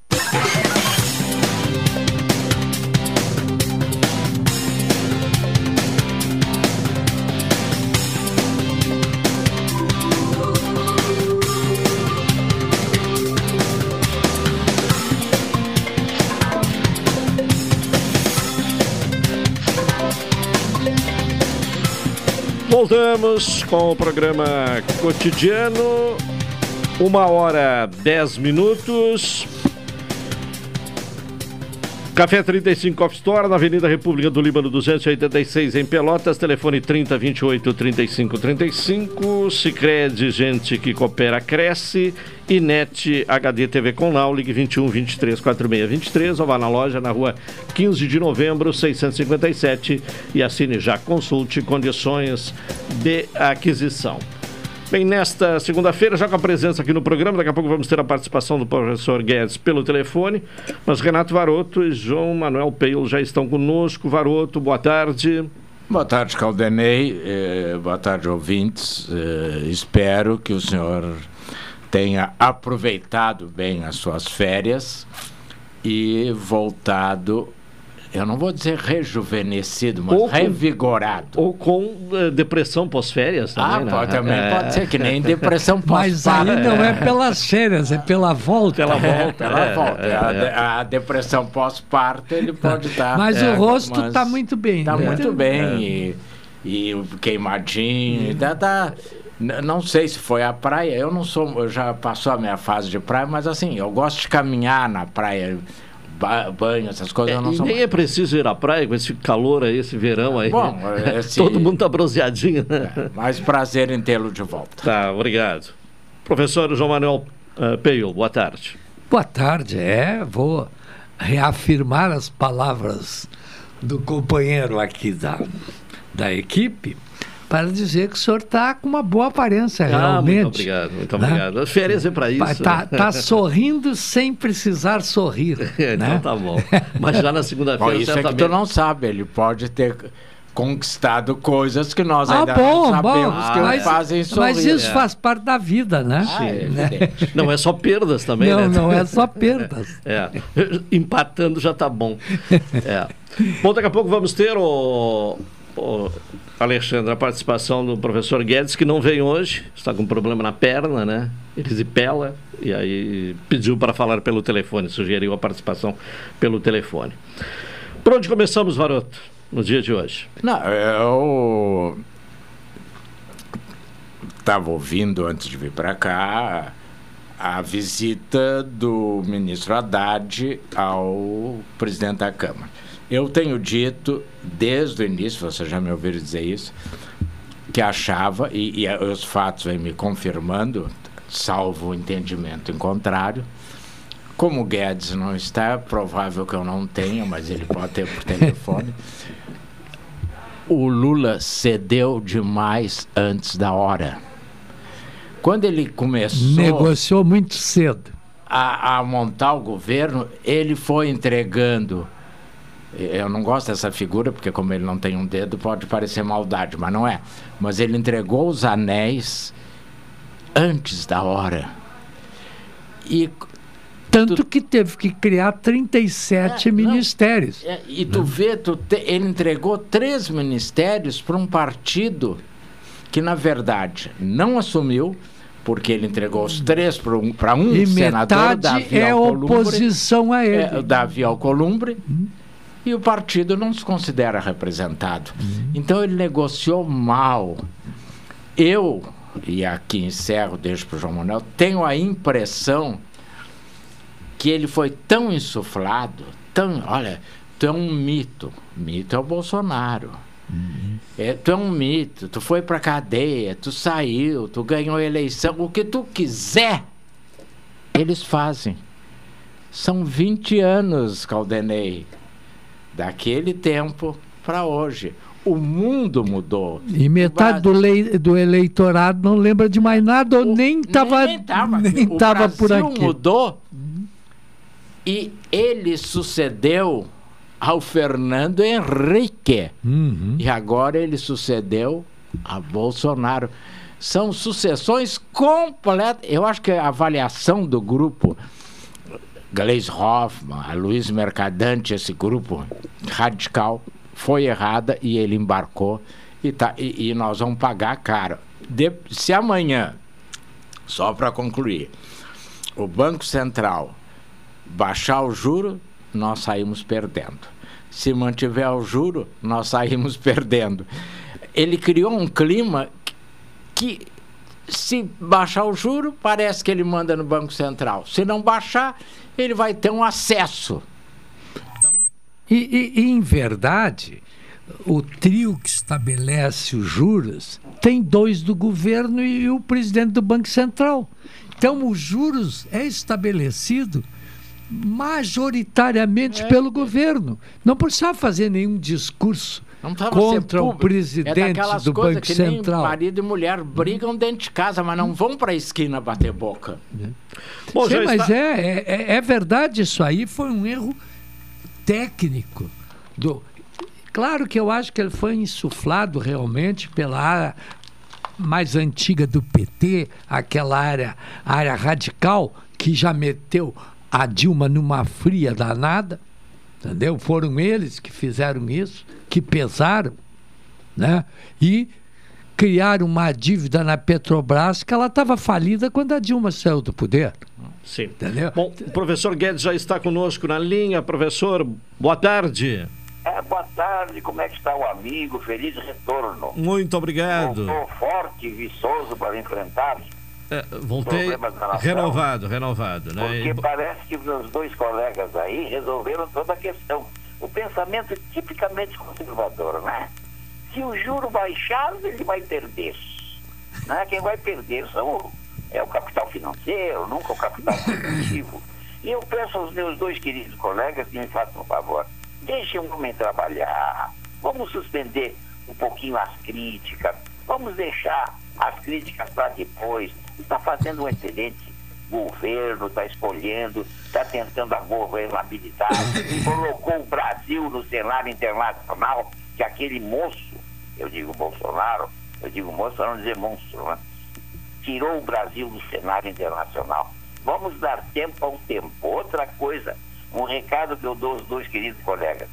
Voltamos com o programa cotidiano. Uma hora dez minutos. Café 35 Coffee Store, na Avenida República do Líbano 286, em Pelotas. Telefone 30 28 35 35. Sicredi, gente que coopera, cresce. E NET HD TV com Now, ligue 21 23 46 23. Ou vá na loja na rua 15 de novembro, 657. E assine já. Consulte condições de aquisição. Bem, nesta segunda-feira, já com a presença aqui no programa, daqui a pouco vamos ter a participação do professor Guedes pelo telefone, mas Renato Varoto e João Manuel Peilo já estão conosco. Varoto, boa tarde. Boa tarde, Caldenei. Eh, boa tarde, ouvintes. Eh, espero que o senhor tenha aproveitado bem as suas férias e voltado eu não vou dizer rejuvenescido, mas Ou com- revigorado. Ou com eh, depressão pós-férias Ah, também, né? pode, também É. pode ser, que nem depressão Mas aí não é pelas férias, é pela volta. Pela É, pela é, volta. é, a, é. a depressão pós-parto ele pode estar. Mas o rosto está muito bem. Está né? muito bem. É. E, e o queimadinho. e Tá, tá- não sei se foi a praia. Eu não sou. Eu já passou a minha fase de praia, mas assim, eu gosto de caminhar na praia. Ba- Banho, essas coisas, eu não E sou. nem é preciso ir à praia com esse calor aí, esse verão aí. Bom, esse- Todo mundo tá bronzeadinho, né? Mais prazer em tê-lo de volta. Tá, obrigado. Professor João Manuel uh, Peio, boa tarde. Boa tarde, é, vou reafirmar as palavras do companheiro aqui da, da equipe para dizer que o senhor está com uma boa aparência, Ah, realmente. muito obrigado, muito né? obrigado. As férias é para isso. Está tá sorrindo sem precisar sorrir. então né? tá bom. Mas já na Bom, segunda-feira, isso é que certamente... tu não sabe, ele pode ter conquistado coisas que nós Ah, ainda bom, não bom. sabemos que mas, fazem sorrir. mas isso é. faz parte da vida, né? Ah, é Né? Não é só perdas também, Não, né? não é só perdas. É. Empatando já tá bom. É. Bom, daqui a pouco vamos ter o, o Alexandre, a participação do professor Guedes, que não veio hoje, está com problema na perna, né? Erisipela, e aí pediu para falar pelo telefone, sugeriu a participação pelo telefone. Por onde começamos, Varoto, no dia de hoje? Não, eu estava ouvindo antes de vir para cá a visita do ministro Haddad ao presidente da Câmara. Eu tenho dito desde o início, você já me ouviu dizer isso, que achava, e, e os fatos vêm me confirmando, salvo o entendimento em contrário, como o Guedes não está, é provável que eu não tenha, mas ele pode ter por telefone. o Lula cedeu demais antes da hora. Quando ele começou Negociou muito cedo. a, a montar o governo, ele foi entregando. Eu não gosto dessa figura, porque como ele não tem um dedo, pode parecer maldade, mas não é. Mas ele entregou os anéis antes da hora. E Tanto que teve que criar 37 ministérios. É, e tu vê, tu te- ele entregou três ministérios para um partido que, na verdade, não assumiu, porque ele entregou os três para um, pra um E senador, metade Davi é Alcolumbre, oposição a ele. é, Davi Alcolumbre, e o partido não se considera representado. Então ele negociou mal. Eu, e aqui encerro, deixo para o João Manuel, tenho a impressão que ele foi tão insuflado, tão, olha, tu é um mito. Mito é o Bolsonaro. É, tu é um mito, tu foi pra cadeia, tu saiu, tu ganhou eleição, o que tu quiser, eles fazem. São 20 anos, Caldenei, daquele tempo para hoje. O mundo mudou. E metade do, lei- do eleitorado não lembra de mais nada ou nem estava Nem tava, nem o tava por Brasil aqui. mudou e ele sucedeu ao Fernando Henrique. Uhum. E agora ele sucedeu a Bolsonaro. São sucessões completas. Eu acho que a avaliação do grupo Gleis Hoffmann, a Luiz Mercadante, esse grupo radical, foi errada e ele embarcou e, tá, e, e nós vamos pagar caro. De- se amanhã, só para concluir, o Banco Central baixar o juro, nós saímos perdendo. Se mantiver o juro, nós saímos perdendo. Ele criou um clima que, se baixar o juro, parece que ele manda no Banco Central. Se não baixar, ele vai ter um acesso. E, e- e, em verdade, o trio que estabelece os juros tem dois do governo e o presidente do Banco Central. Então, os juros é estabelecido majoritariamente pelo governo. Não precisava fazer nenhum discurso Não contra o público. presidente é do Banco que Central. Nem marido e mulher brigam dentro de casa, mas não vão para a esquina bater boca. Bom, Sim, mas está- é, é, é verdade isso aí, foi um erro técnico. Do... Claro que eu acho que ele foi insuflado realmente pela área mais antiga do PT, aquela área, área radical, que já meteu a Dilma numa fria danada, entendeu? Foram eles que fizeram isso, que pesaram, né? E criaram uma dívida na Petrobras que ela estava falida quando a Dilma saiu do poder. Sim. Entendeu? Bom, o professor Guedes já está conosco na linha. Professor, boa tarde. É, boa tarde, como é que está o amigo? Feliz retorno. Muito obrigado. Voltou forte e viçoso para enfrentar, É, da nação. renovado, renovado, né? porque E- parece que os meus dois colegas aí resolveram toda a questão. O pensamento é tipicamente conservador, né? Se o juro baixar, ele vai perder. Né? Quem vai perder são é o capital financeiro, nunca o capital produtivo. E eu peço aos meus dois queridos colegas que me façam um favor. Deixem o homem trabalhar. Vamos suspender um pouquinho as críticas. Vamos deixar as críticas para depois. Está fazendo um excelente governo, está escolhendo, está tentando a governabilidade, colocou o Brasil no cenário internacional, que aquele moço, eu digo Bolsonaro, eu digo moço para não dizer monstro, né? tirou o Brasil do cenário internacional. Vamos dar tempo ao tempo. Outra coisa, um recado que eu dou aos dois queridos colegas.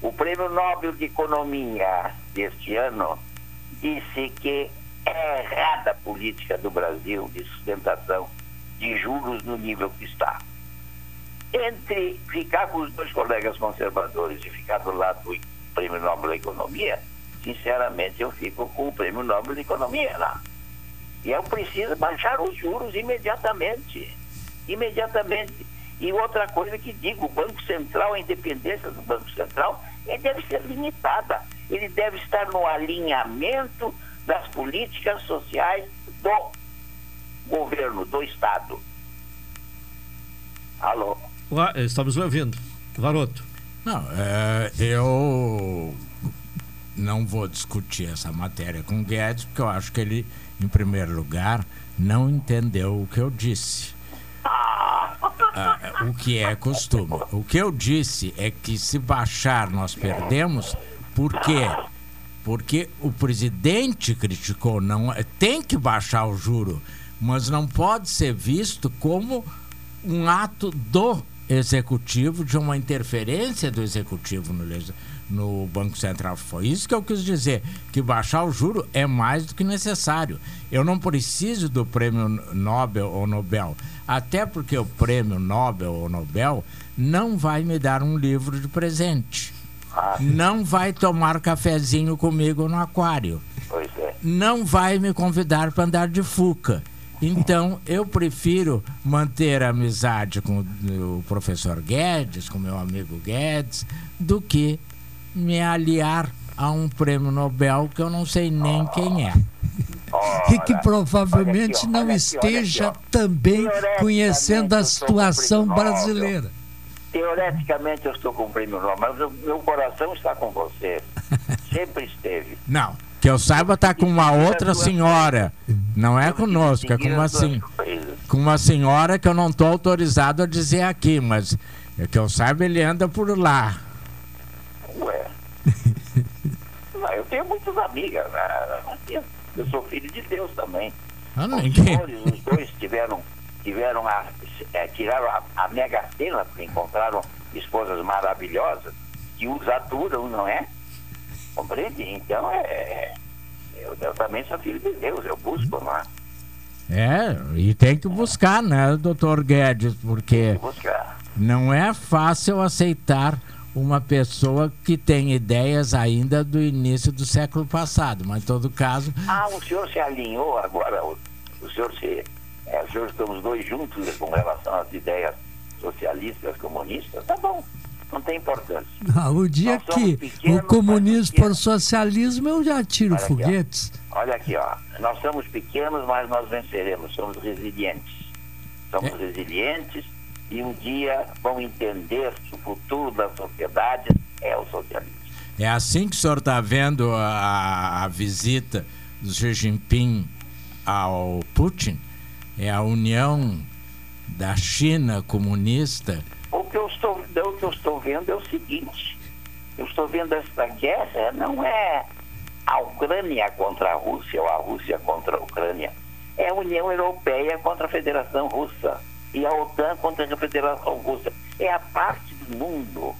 O Prêmio Nobel de Economia deste ano disse que é errada a política do Brasil de sustentação de juros no nível que está. Entre ficar com os dois colegas conservadores e ficar do lado do Prêmio Nobel da Economia, sinceramente eu fico com o Prêmio Nobel de Economia lá. E eu preciso baixar os juros imediatamente. Imediatamente. E outra coisa que digo, o Banco Central, a independência do Banco Central, deve ser limitada. Ele deve estar no alinhamento das políticas sociais do governo, do Estado. Alô? Ué, estamos lhe ouvindo. Varoto. Não, é, eu não vou discutir essa matéria com o Guedes, porque eu acho que ele, em primeiro lugar, não entendeu o que eu disse. Ah, o que é costume. O que eu disse é que se baixar nós perdemos, por quê? Porque o presidente criticou, não é- tem que baixar o juro, mas não pode ser visto como um ato do executivo, de uma interferência do executivo no, no Banco Central. Foi isso que eu quis dizer, que baixar o juro é mais do que necessário. Eu não preciso do prêmio Nobel ou Nobel, até porque o prêmio Nobel ou Nobel não vai me dar um livro de presente. Não vai tomar cafezinho comigo no aquário. Pois é. Não vai me convidar para andar de fuca. Então, eu prefiro manter a amizade com o professor Guedes, com meu amigo Guedes, do que me aliar a um prêmio Nobel que eu não sei nem quem é. e que provavelmente não esteja também conhecendo a situação brasileira. Teoreticamente eu estou com o Nobel, mas o meu coração está com você. Sempre esteve. Não, que eu saiba tá com uma outra senhora. Não é conosco, é com uma, com uma senhora que eu não estou autorizado a dizer aqui, mas é que eu saiba ele anda por lá. Ué. Não, eu tenho muitas amigas. né? Eu sou filho de Deus também. Ah, Os senhores, os dois tiveram, tiveram a, é, tiraram a, a mega cena porque encontraram esposas maravilhosas que os aturam, não é? Compreende? Então é. Eu, eu também sou filho de Deus, eu busco, não é? É, e tem que buscar, né, doutor Guedes, porque não é fácil aceitar uma pessoa que tem ideias ainda do início do século passado, mas em todo caso, Ah, o senhor se alinhou agora, o, o senhor se. É, o senhor estamos dois juntos com relação às ideias socialistas, comunistas, tá bom, não tem importância. Ah, o dia que pequenos, o comunismo for socialismo, eu já tiro Olha aqui, foguetes. Olha aqui, ó. Nós somos pequenos, mas nós venceremos. Somos resilientes. Somos É. resilientes e um dia vão entender que o futuro da sociedade é o socialismo. é assim que o senhor está vendo a, a visita do Xi Jinping ao Putin? É a união da China comunista O que eu estou, o que eu estou vendo é o seguinte: eu estou vendo esta guerra não é a Ucrânia contra a Rússia ou a Rússia contra a Ucrânia, é a União Europeia contra a Federação Russa e a OTAN contra a Federação Russa. É a parte do mundo,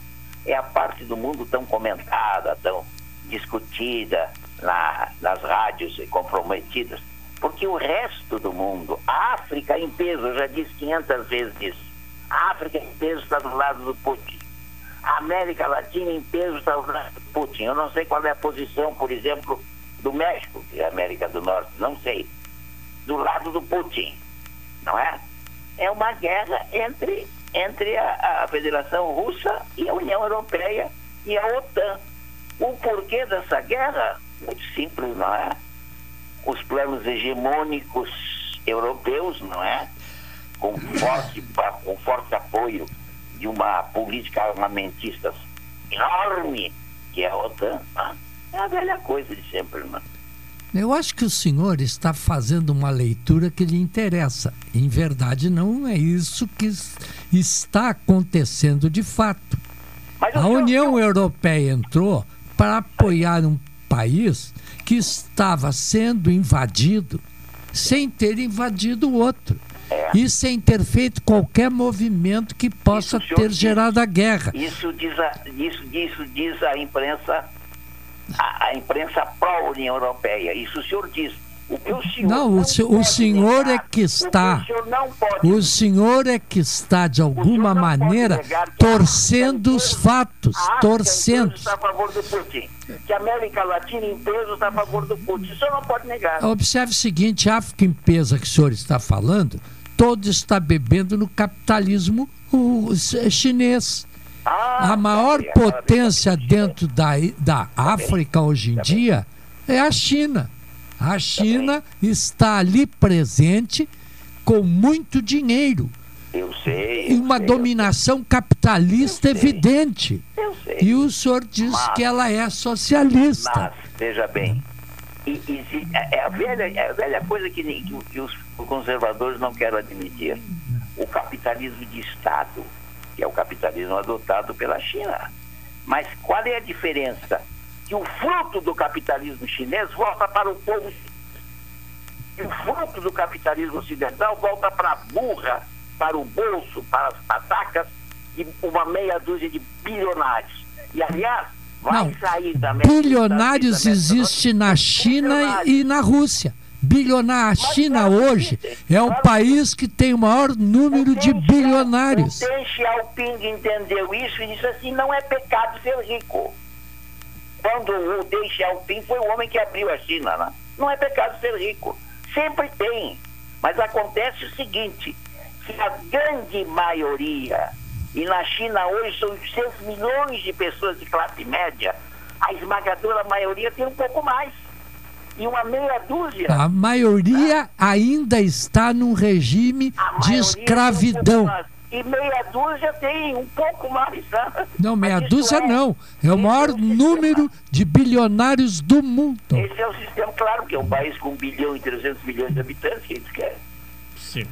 é a parte do mundo tão comentada, tão discutida na- nas rádios e comprometidas, porque o resto do mundo, a África em peso, eu já disse 500 vezes isso, a África em peso está do lado do Putin. A América Latina em peso está do lado do Putin. Eu não sei qual é a posição, por exemplo, do México, que é a América do Norte, não sei. Do lado do Putin, não é? É uma guerra entre, entre a, a Federação Russa e a União Europeia e a OTAN. O porquê dessa guerra? Muito simples, não é? Os planos hegemônicos europeus, não é? Com forte, com forte apoio de uma política armamentista enorme, que é a OTAN. não é? A velha coisa de sempre, não é? Eu acho que o senhor está fazendo uma leitura que lhe interessa. Em verdade, não é isso que es- está acontecendo de fato. A União Europeia entrou para apoiar um país que estava sendo invadido sem ter invadido o outro. E sem ter feito qualquer movimento que possa ter gerado a guerra. Isso diz a, isso, isso diz a imprensa, a, a imprensa pró-União Europeia. Isso o senhor diz. O que o senhor Não, o, se- o senhor é que está. senhor não pode O senhor é que está, de alguma maneira, torcendo os fatos. Torcendo. está a favor do Putin. Que a América Latina em peso está a favor do Putin. O senhor não pode negar. Observe o seguinte: a África em peso que o senhor está falando, todo está bebendo no capitalismo o- o- chinês. Ah, A maior tá potência dentro da, da África hoje em dia é a China. A China está ali presente com muito dinheiro Eu sei. e uma dominação capitalista evidente. Eu sei. E o senhor diz Mas- que ela é socialista. Mas, veja bem, e, e se- é, é a velha, é a velha coisa que, que que os conservadores não querem admitir. O capitalismo de Estado, que é o capitalismo adotado pela China. Mas qual é a diferença? Que o fruto do capitalismo chinês volta para o povo e o fruto do capitalismo ocidental volta para a burra, para o bolso, para as patacas de uma meia dúzia de bilionários. E, aliás, vai Não, sair da América- Bilionários da América existe na China e na Rússia. Bilionário, a China hoje é o país que tem o maior número de bilionários. O Deng Xiaoping entendeu isso e disse assim, não é pecado ser rico. Quando o Deng Xiaoping foi o homem que abriu a China, né? não é pecado ser rico. Sempre tem. Mas acontece o seguinte, que a grande maioria, e na China hoje são 800 milhões de pessoas de classe média, a esmagadora maioria tem um pouco mais. E uma meia dúzia. A maioria ainda está num regime de escravidão. E meia dúzia tem um pouco mais. né? Não, meia dúzia é- não. É o maior número de bilionários do mundo. Esse é o sistema, claro, que é um país com 1 bilhão e 300 milhões de habitantes, que eles querem. Sim.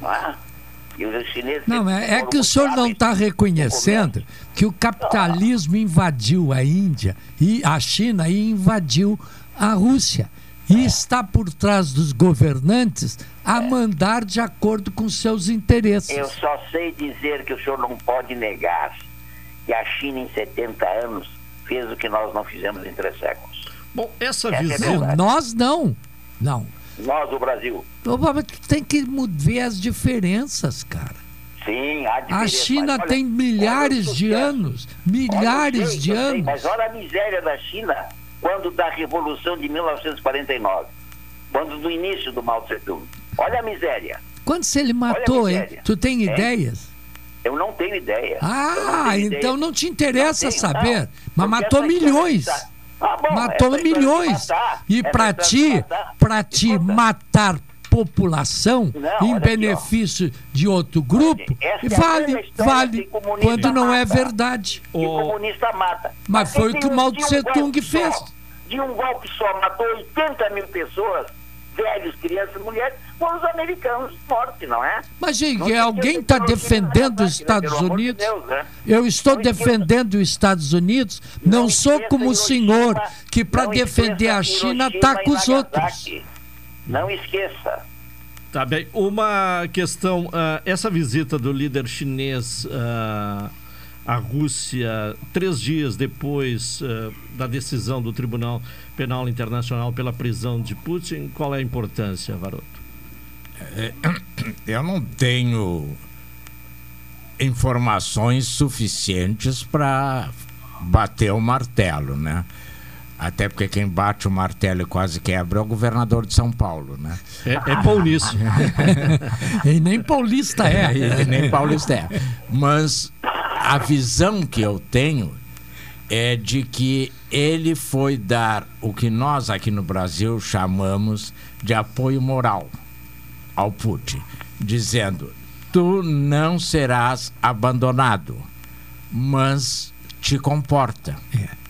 E os chineses... Não, é, é que o senhor não está reconhecendo que o capitalismo invadiu a Índia e a China e invadiu a Rússia. E está por trás dos governantes a mandar de acordo com seus interesses. Eu só sei dizer que o senhor não pode negar que a China, em 70 anos, fez o que nós não fizemos em três séculos. Bom, essa Essa é visão. verdade. Nós não. Não. Nós, o Brasil. Tu tem que ver as diferenças, cara. Sim, há A diferença, China mas olha- tem milhares de anos, milhares Olha, sei, de eu sei, anos. Mas olha a miséria da China quando da Revolução de 1949, quando do início do Mao Tse Tung. Olha a miséria. Quantos ele matou, hein? Tu tem Hein? ideias? Eu não tenho ideia. Eu não Ah, tenho então ideia. não te interessa Não tenho, saber. não. Mas matou milhões. Ah, bom, matou milhões. matar, e para ti, para ti matar população Não, em olha aqui, benefício de outro grupo, essa é vale, história vale quando não é mata. verdade. que o comunista mata. Mas foi o que o um- Mao um Tse Tung golpe fez. só, de um golpe só, matou 80 mil pessoas, velhos, crianças, mulheres, foram os americanos mortos, não é? Mas, gente, Não alguém está defendendo os né? Estados de Unidos? Deus, né? Eu estou Não defendendo os Estados Unidos, não, sou esqueça como o senhor, que para não defender a China e com os outros. Não esqueça. Tá bem. Uma questão: ah, essa visita do líder chinês ah, à Rússia, três dias depois ah, da decisão do Tribunal Penal Internacional pela prisão de Putin, qual é a importância, Varoto? É, Eu não tenho informações suficientes para bater o martelo, né? Até porque quem bate o martelo e quase quebra é o governador de São Paulo, né? É, é paulista. e nem paulista é. E nem paulista é. Mas a visão que eu tenho é de que ele foi dar o que nós aqui no Brasil chamamos de apoio moral ao Putin, dizendo: tu não serás abandonado, mas te comporta.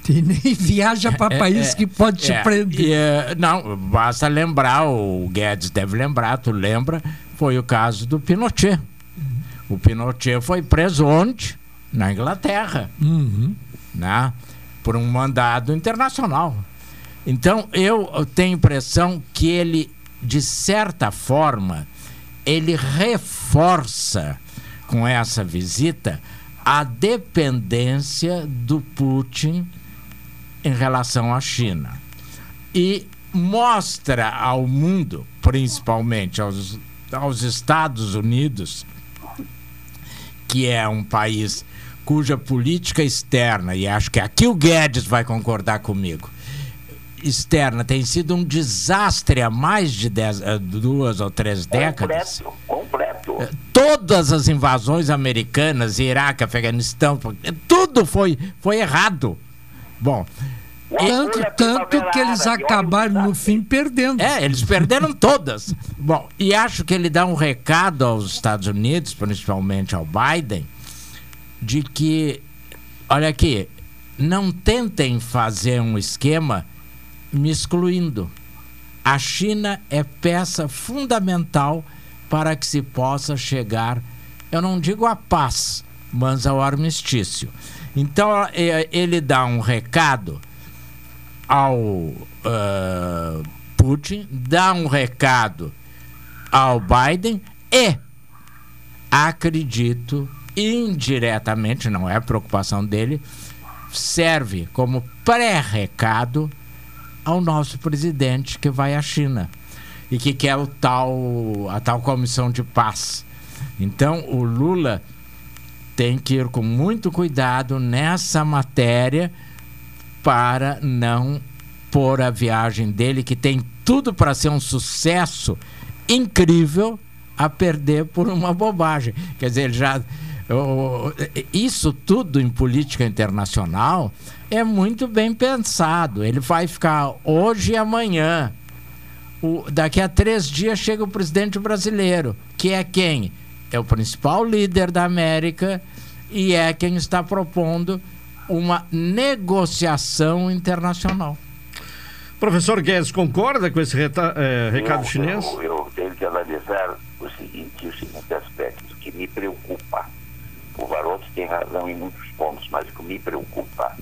E nem viaja para É, país é, que pode te é, prender. e, é, não, basta lembrar, o Guedes deve lembrar, tu lembra, foi o caso do Pinochet. O Pinochet foi preso onde? Na Inglaterra, Uhum. né? por um mandado internacional. Então, eu tenho a impressão que ele, de certa forma, ele reforça com essa visita a dependência do Putin em relação à China. E mostra ao mundo, principalmente aos, aos Estados Unidos, que é um país cuja política externa, e acho que aqui o Guedes vai concordar comigo, externa tem sido um desastre há mais de dez, eh, duas ou três décadas. Completo, completo. Todas as invasões americanas, Iraque, Afeganistão, tudo foi, foi errado. Bom, Tanto, tanto que eles acabaram no fim perdendo. é, eles perderam todas. Bom, e acho que ele dá um recado aos Estados Unidos, principalmente ao Biden, de que, olha aqui, não tentem fazer um esquema me excluindo. A China é peça fundamental para que se possa chegar, eu não digo à paz, mas ao armistício. Então, eh, ele dá um recado ao ah, Putin, dá um recado ao Biden e acredito indiretamente, não é preocupação dele, serve como pré-recado ao nosso presidente que vai à China e que quer o tal a tal comissão de paz. Então o Lula tem que ir com muito cuidado nessa matéria para não pôr a viagem dele que tem tudo para ser um sucesso incrível a perder por uma bobagem. Quer dizer, já. Isso tudo em política internacional é muito bem pensado. Ele vai ficar hoje e amanhã. O- daqui a três dias chega o presidente brasileiro, que é quem? É o principal líder da América e é quem está propondo uma negociação internacional. Professor Guedes, concorda com esse reta- eh, recado eu, chinês? Eu, eu tenho que analisar o seguinte, o seguinte aspecto, que me preocupa. O Varoto tem razão em muitos pontos, mas o que me preocupa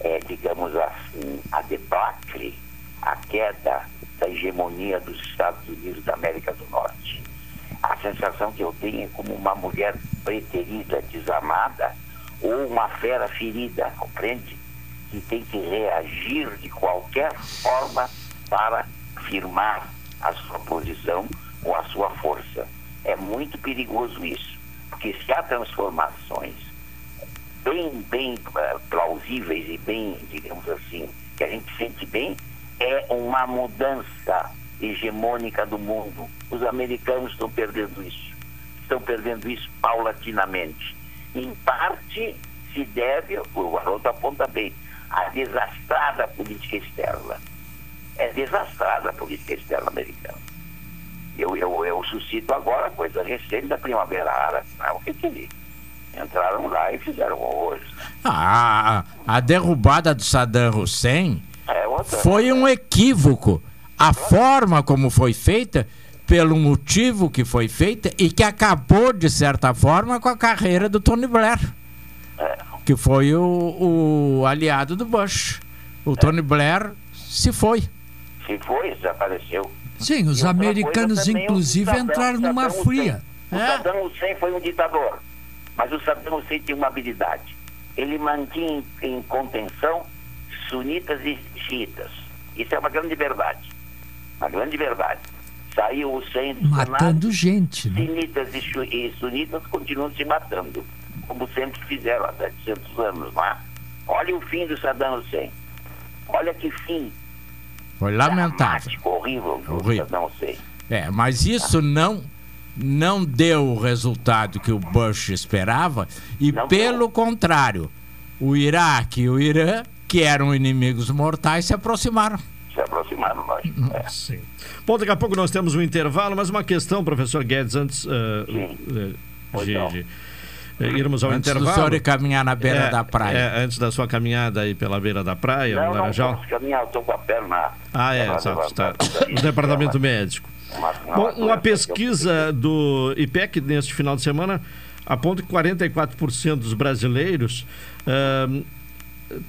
é, digamos assim, a debacle, a queda da hegemonia dos Estados Unidos da América do Norte. A sensação que eu tenho é como uma mulher preterida, desamada, ou uma fera ferida, compreende? Que tem que reagir de qualquer forma para firmar a sua posição ou a sua força. É muito perigoso isso, porque se há transformações bem, bem eh, plausíveis e bem, digamos assim, que a gente sente bem, é uma mudança hegemônica do mundo. Os americanos estão perdendo isso. Estão perdendo isso paulatinamente. Em parte se deve, o Garoto aponta bem, à desastrada política externa. É desastrada a política externa americana. Eu, eu, eu suscito agora a coisa recente da Primavera Árabe. né? O que que ele entraram lá e fizeram horrores. Ah, a derrubada do Saddam Hussein É outra. foi um equívoco. A forma como foi feita, pelo motivo que foi feita e que acabou, de certa forma, com a carreira do Tony Blair, que foi o, o aliado do Bush. O Tony Blair se foi. Se foi, desapareceu. Sim, os americanos, coisa o inclusive, Saddam- entraram numa Saddam fria. Hussein. O Saddam Hussein foi um ditador, mas o Saddam Hussein tinha uma habilidade. Ele mantinha em, em contenção sunitas e xiitas. Isso é uma grande verdade. Uma grande verdade. Saiu o Hussein do Senado, Matando gente, né? sunitas e, sunitas continuam se matando, como sempre fizeram há 700 anos, não é? Olha o fim do Saddam Hussein. Olha que fim Foi lamentável. horrível do Horrível. Saddam Hussein. É, mas isso não não deu o resultado que o Bush esperava e pelo contrário, o Iraque e o Irã, que eram inimigos mortais, se aproximaram. Se aproximaram, lógico. É. Sim. Bom, daqui a pouco nós temos um intervalo, mas uma questão, professor Guedes, antes eh, eh, de, de, irmos ao Antes do intervalo. senhor ir caminhar na beira É, da praia. é, antes da sua caminhada aí pela beira da praia, Não, no não Laranjal. posso caminhar, eu estou com a perna. Ah, é, exato. Está no departamento médico. Bom, uma pesquisa do IPEC neste final de semana aponta que 44% dos brasileiros ahm,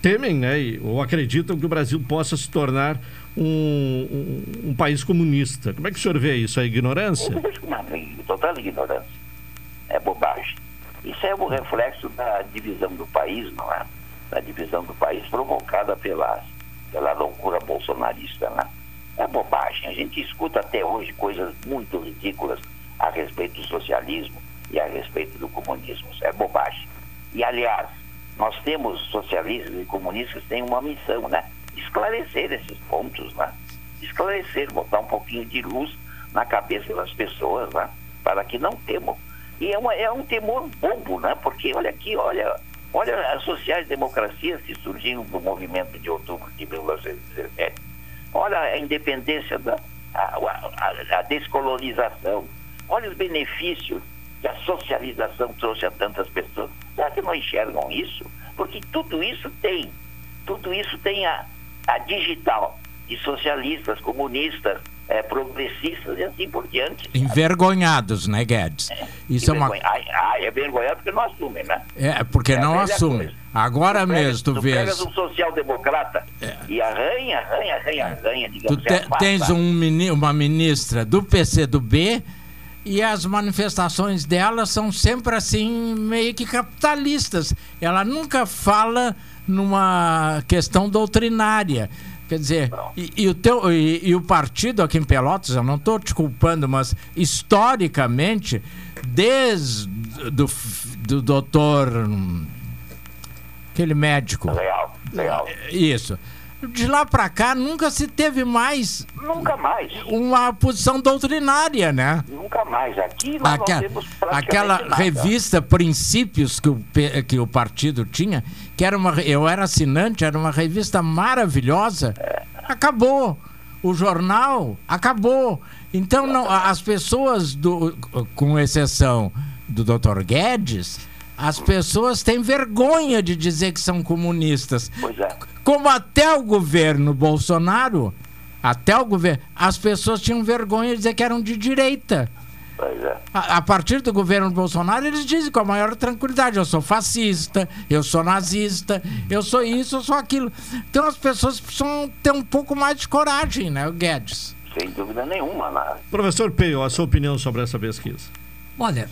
temem né, ou acreditam que o Brasil possa se tornar um, um- um país comunista. Como é que o senhor vê isso? A ignorância? Uma total ignorância. É bobagem. Isso é o reflexo da divisão do país, não é? Da divisão do país provocada pela, pela loucura bolsonarista, né? É bobagem. A gente escuta até hoje coisas muito ridículas a respeito do socialismo e a respeito do comunismo. Isso é bobagem. E, aliás, nós temos socialistas e comunistas têm uma missão, né? Esclarecer esses pontos, né? Esclarecer, botar um pouquinho de luz na cabeça das pessoas, né? Para que não temam. E é, uma- é um temor bobo, né? Porque olha aqui, olha, olha as sociais-democracias que surgiram do movimento de outubro de 1917. Olha a independência, da, a- a- a descolonização. Olha os benefícios que a socialização trouxe a tantas pessoas. Será que não enxergam isso? Porque tudo isso tem, tudo isso tem a, a digital de socialistas, comunistas, eh, progressistas e assim por diante. Envergonhados, né, Guedes? Isso é uma. Ai, é vergonhado porque não assumem, né? É, porque É não velha assume. coisa. Agora mesmo, tu tu pegas vês. um social-democrata e arranha, arranha, arranha, arranha, Tu digamos, te- tens um uma ministra do PCdoB e as manifestações dela são sempre assim, meio que capitalistas. Ela nunca fala numa questão doutrinária. Quer dizer, e, e o teu, e, e o partido aqui em Pelotas, eu não estou te culpando, mas historicamente, desde do, do doutor. hum, aquele médico. Leal, leal. Isso. De lá pra cá nunca se teve mais Nunca mais. uma posição doutrinária, né? Nunca mais. Aqui nós Aquela, não temos aquela nada. revista Princípios que o, que o partido tinha, que era uma, eu era assinante, era uma revista maravilhosa, acabou. O jornal acabou. Então, não, as pessoas, do, com exceção do Dr. Guedes, as pessoas têm vergonha de dizer que são comunistas. Pois é. Como até o governo Bolsonaro, até o governo, as pessoas tinham vergonha de dizer que eram de direita. Pois é. A, a partir do governo Bolsonaro, eles dizem com a maior tranquilidade: eu sou fascista, eu sou nazista, eu sou isso, eu sou aquilo. Então as pessoas precisam ter um pouco mais de coragem, né, o Guedes? Sem dúvida nenhuma. Né? Professor Peio, a sua opinião sobre essa pesquisa? Olha,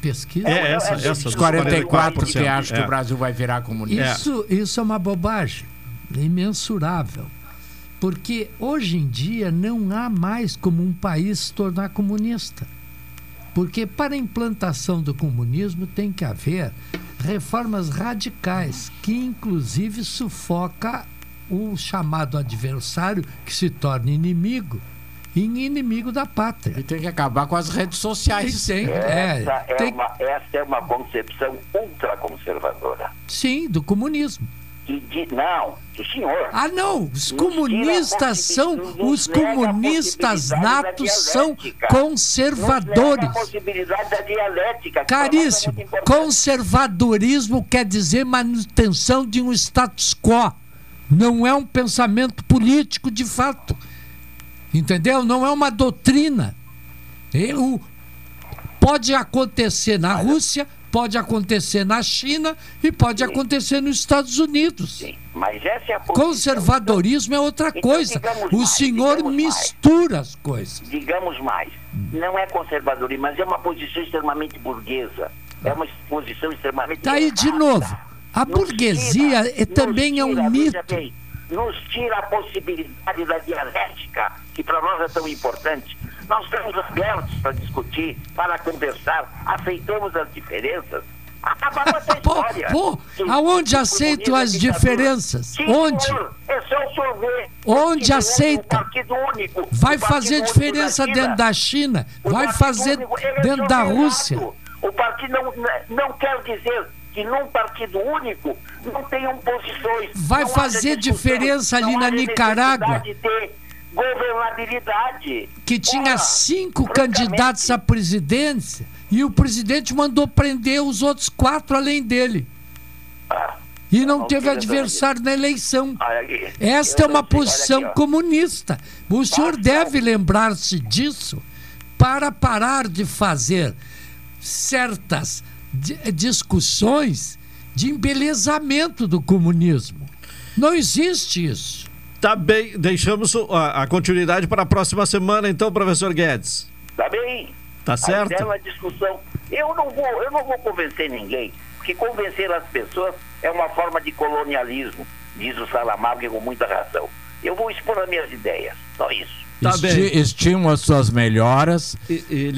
pesquisa. É essa, essa Os dos 44 que 44%, acham que é. o Brasil vai virar comunista. Isso, isso é uma bobagem imensurável. Porque hoje em dia não há mais como um país se tornar comunista. Porque para a implantação do comunismo tem que haver reformas radicais, que inclusive sufoca o chamado adversário que se torna inimigo em inimigo da pátria. E tem que acabar com as redes sociais. Tem, é, essa, é tem- uma, essa é uma concepção ultraconservadora. sim, do comunismo. Di- não, do senhor. Ah, não, os comunistas são, os comunistas natos são dialética. Nos nega conservadores. a possibilidade da dialética. que para nós é Caríssimo, conservadorismo quer dizer manutenção de um status quo. Não é um pensamento político de fato. Entendeu? Não é uma doutrina. E o- pode acontecer na Rússia, pode acontecer na China e pode acontecer nos Estados Unidos. Mas essa é a posição. Conservadorismo é outra Então, coisa. O mais, senhor mistura as coisas. digamos mais, não é conservadorismo, mas é uma posição extremamente burguesa. É uma posição extremamente. Tá aí de novo. A burguesia é, também é um mito. bem, nos tira a possibilidade da dialética, que para nós é tão importante. Nós estamos abertos para discutir, para conversar, aceitamos as diferenças. Acabamos essa história. Pô, Que- aonde é as diferenças? Onde? É o. Onde Partido aceita? único. Vai fazer diferença China. dentro da China, vai fazer é dentro da. Rússia. O partido não, não quer dizer que num partido único não tenham posições. Vai fazer diferença ali na Nicarágua. governabilidade. Que tinha cinco candidatos à presidência e o presidente mandou prender os outros quatro além dele. E não não teve adversário na eleição. Aqui, Esta é uma posição aqui, comunista. O senhor deve lembrar-se disso para parar de fazer certas di- discussões de embelezamento do comunismo. Não existe isso. Tá bem, deixamos a, a continuidade para a próxima semana, então, professor Guedes. Tá bem? Tá certo? A bela discussão. Eu não vou, eu não vou convencer ninguém, porque convencer as pessoas é uma forma de colonialismo, diz o Saramago e com muita razão. Eu vou expor as minhas ideias, só isso. Tá Esti- Estimo as suas melhoras E, e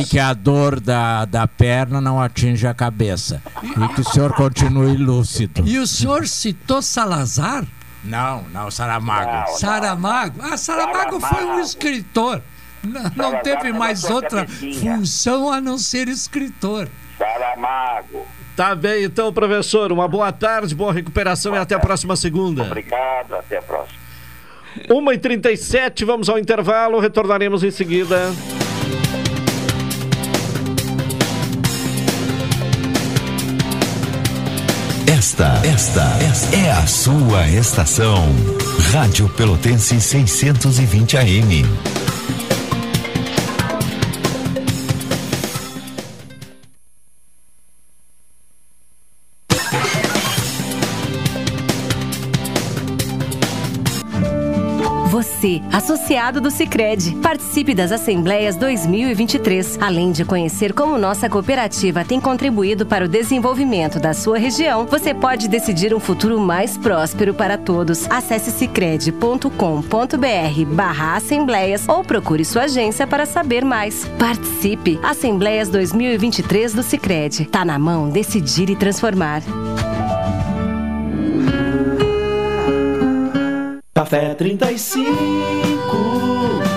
e que a dor da, da perna não atinja a cabeça. E que o senhor continue lúcido. E o senhor citou Salazar? Não, não, Saramago. Saramago? Ah, Saramago foi um escritor. Não, não Saramago teve é mais outra cabecinha. função a não ser escritor. Saramago. Tá bem, então, professor. Uma boa tarde, boa recuperação e até a próxima segunda. Obrigado, até a próxima. 1h37, vamos ao intervalo, retornaremos em seguida. Esta, esta, esta é a sua estação. Rádio Pelotense 620 AM. Você, associado do Sicredi, participe das Assembleias 2023. Além de conhecer como nossa cooperativa tem contribuído para o desenvolvimento da sua região, você pode decidir um futuro mais próspero para todos. Acesse sicredi.com.br barra assembleias ou procure sua agência para saber mais. Participe! Assembleias 2023 do Sicredi. Tá na mão decidir e transformar. Café 35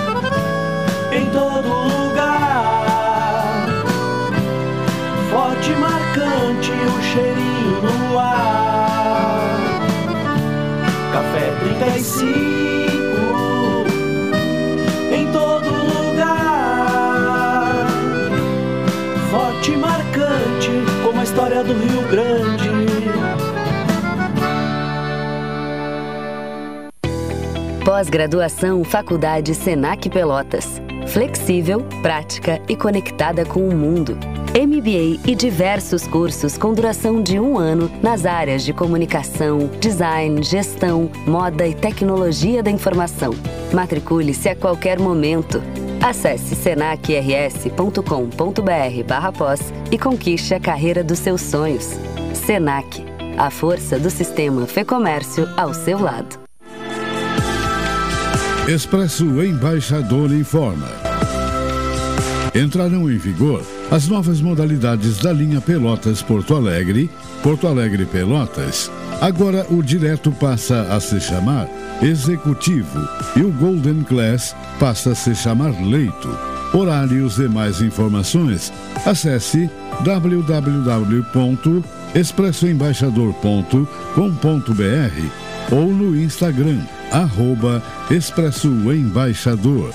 Pós-graduação Faculdade Senac Pelotas. Flexível, prática e conectada com o mundo. MBA e diversos cursos com duração de um ano nas áreas de comunicação, design, gestão, moda e tecnologia da informação. Matricule-se a qualquer momento. Acesse senacrs.com.br pós e conquiste a carreira dos seus sonhos. Senac, a força do sistema Fê Comércio ao seu lado. Expresso Embaixador informa. Entrarão em vigor as novas modalidades da linha Pelotas Porto Alegre, Porto Alegre Pelotas. Agora o direto passa a se chamar Executivo e o Golden Class passa a se chamar Leito. Horários e mais informações, acesse www.expressoembaixador.com.br ou no Instagram, arroba Expresso Embaixador.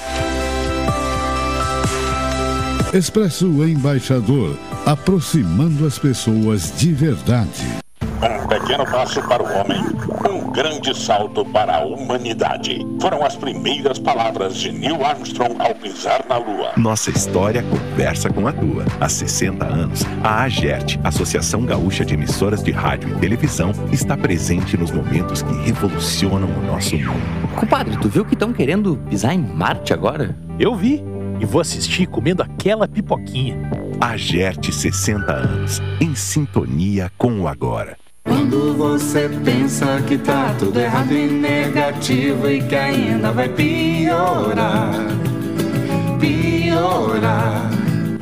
Expresso Embaixador, aproximando as pessoas de verdade. Um pequeno passo para o homem, um grande salto para a humanidade. Foram as primeiras palavras de Neil Armstrong ao pisar na Lua. Nossa história conversa com a tua. Há 60 anos, a AGERT, Associação Gaúcha de Emissoras de Rádio e Televisão, está presente nos momentos que revolucionam o nosso mundo. Compadre, tu viu que estão querendo pisar em Marte agora? Eu vi. E vou assistir comendo aquela pipoquinha. AGERT 60 anos, em sintonia com o agora. Quando você pensa que tá tudo errado e negativo e que ainda vai piorar, piorar.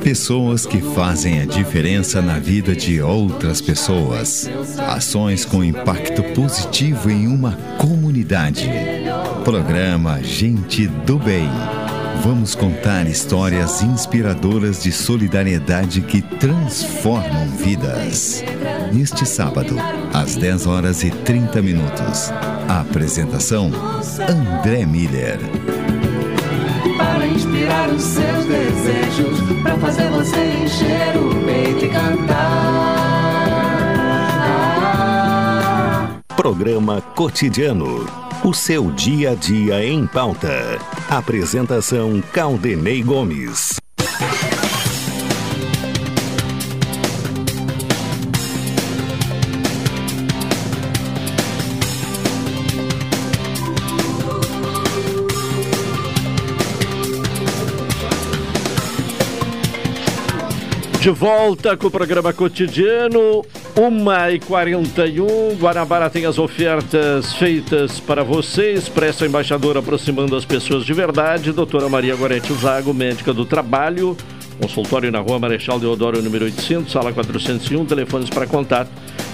Pessoas que fazem a diferença na vida de outras pessoas. Ações com impacto positivo em uma comunidade. Programa Gente do Bem. Vamos contar histórias inspiradoras de solidariedade que transformam vidas. Neste sábado, às 10 horas e 30 minutos. A apresentação: André Miller. Para inspirar os seus desejos, para fazer você encher o peito e cantar. Programa Cotidiano. O seu dia a dia em pauta. Apresentação Caldenei Gomes. De volta com o programa cotidiano, 1h41. Guanabara tem as ofertas feitas para você. Expresso Embaixador aproximando as pessoas de verdade. Doutora Maria Gorete Zago, médica do trabalho. Consultório na rua Marechal Deodoro, número 800, sala 401. Telefones para contato: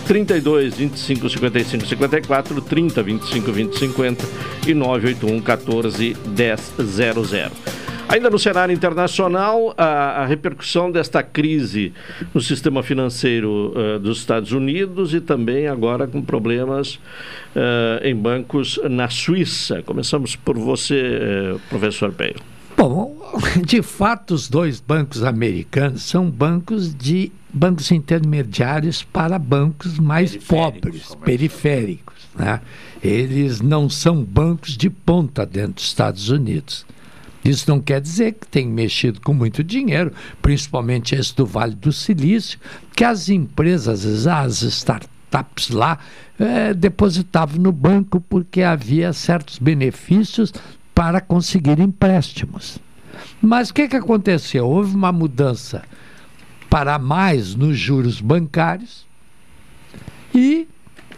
32 25 55 54, 30 25 20 50 e 981 14 10 00. Ainda no cenário internacional, a, a, repercussão desta crise no sistema financeiro uh, dos Estados Unidos e também agora com problemas uh, em bancos na Suíça. Começamos por você, uh, professor Peio. Bom, de fato, os dois bancos americanos são bancos de bancos intermediários para bancos mais pobres, periféricos. Né? Eles não são bancos de ponta dentro dos Estados Unidos. Isso não quer dizer que tem mexido com muito dinheiro, principalmente esse do Vale do Silício, que as empresas, as startups lá, é, depositavam no banco porque havia certos benefícios para conseguir empréstimos. Mas o que, que aconteceu? Houve uma mudança para mais nos juros bancários e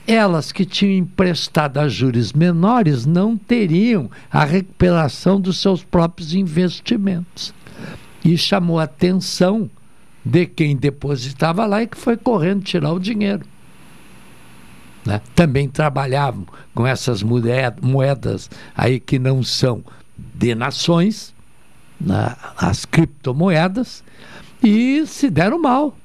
elas que tinham emprestado a juros menores não teriam a recuperação dos seus próprios investimentos. E chamou a atenção de quem depositava lá e que foi correndo tirar o dinheiro. né, também trabalhavam com essas moed- moedas aí que não são de nações, né, as criptomoedas, e se deram mal.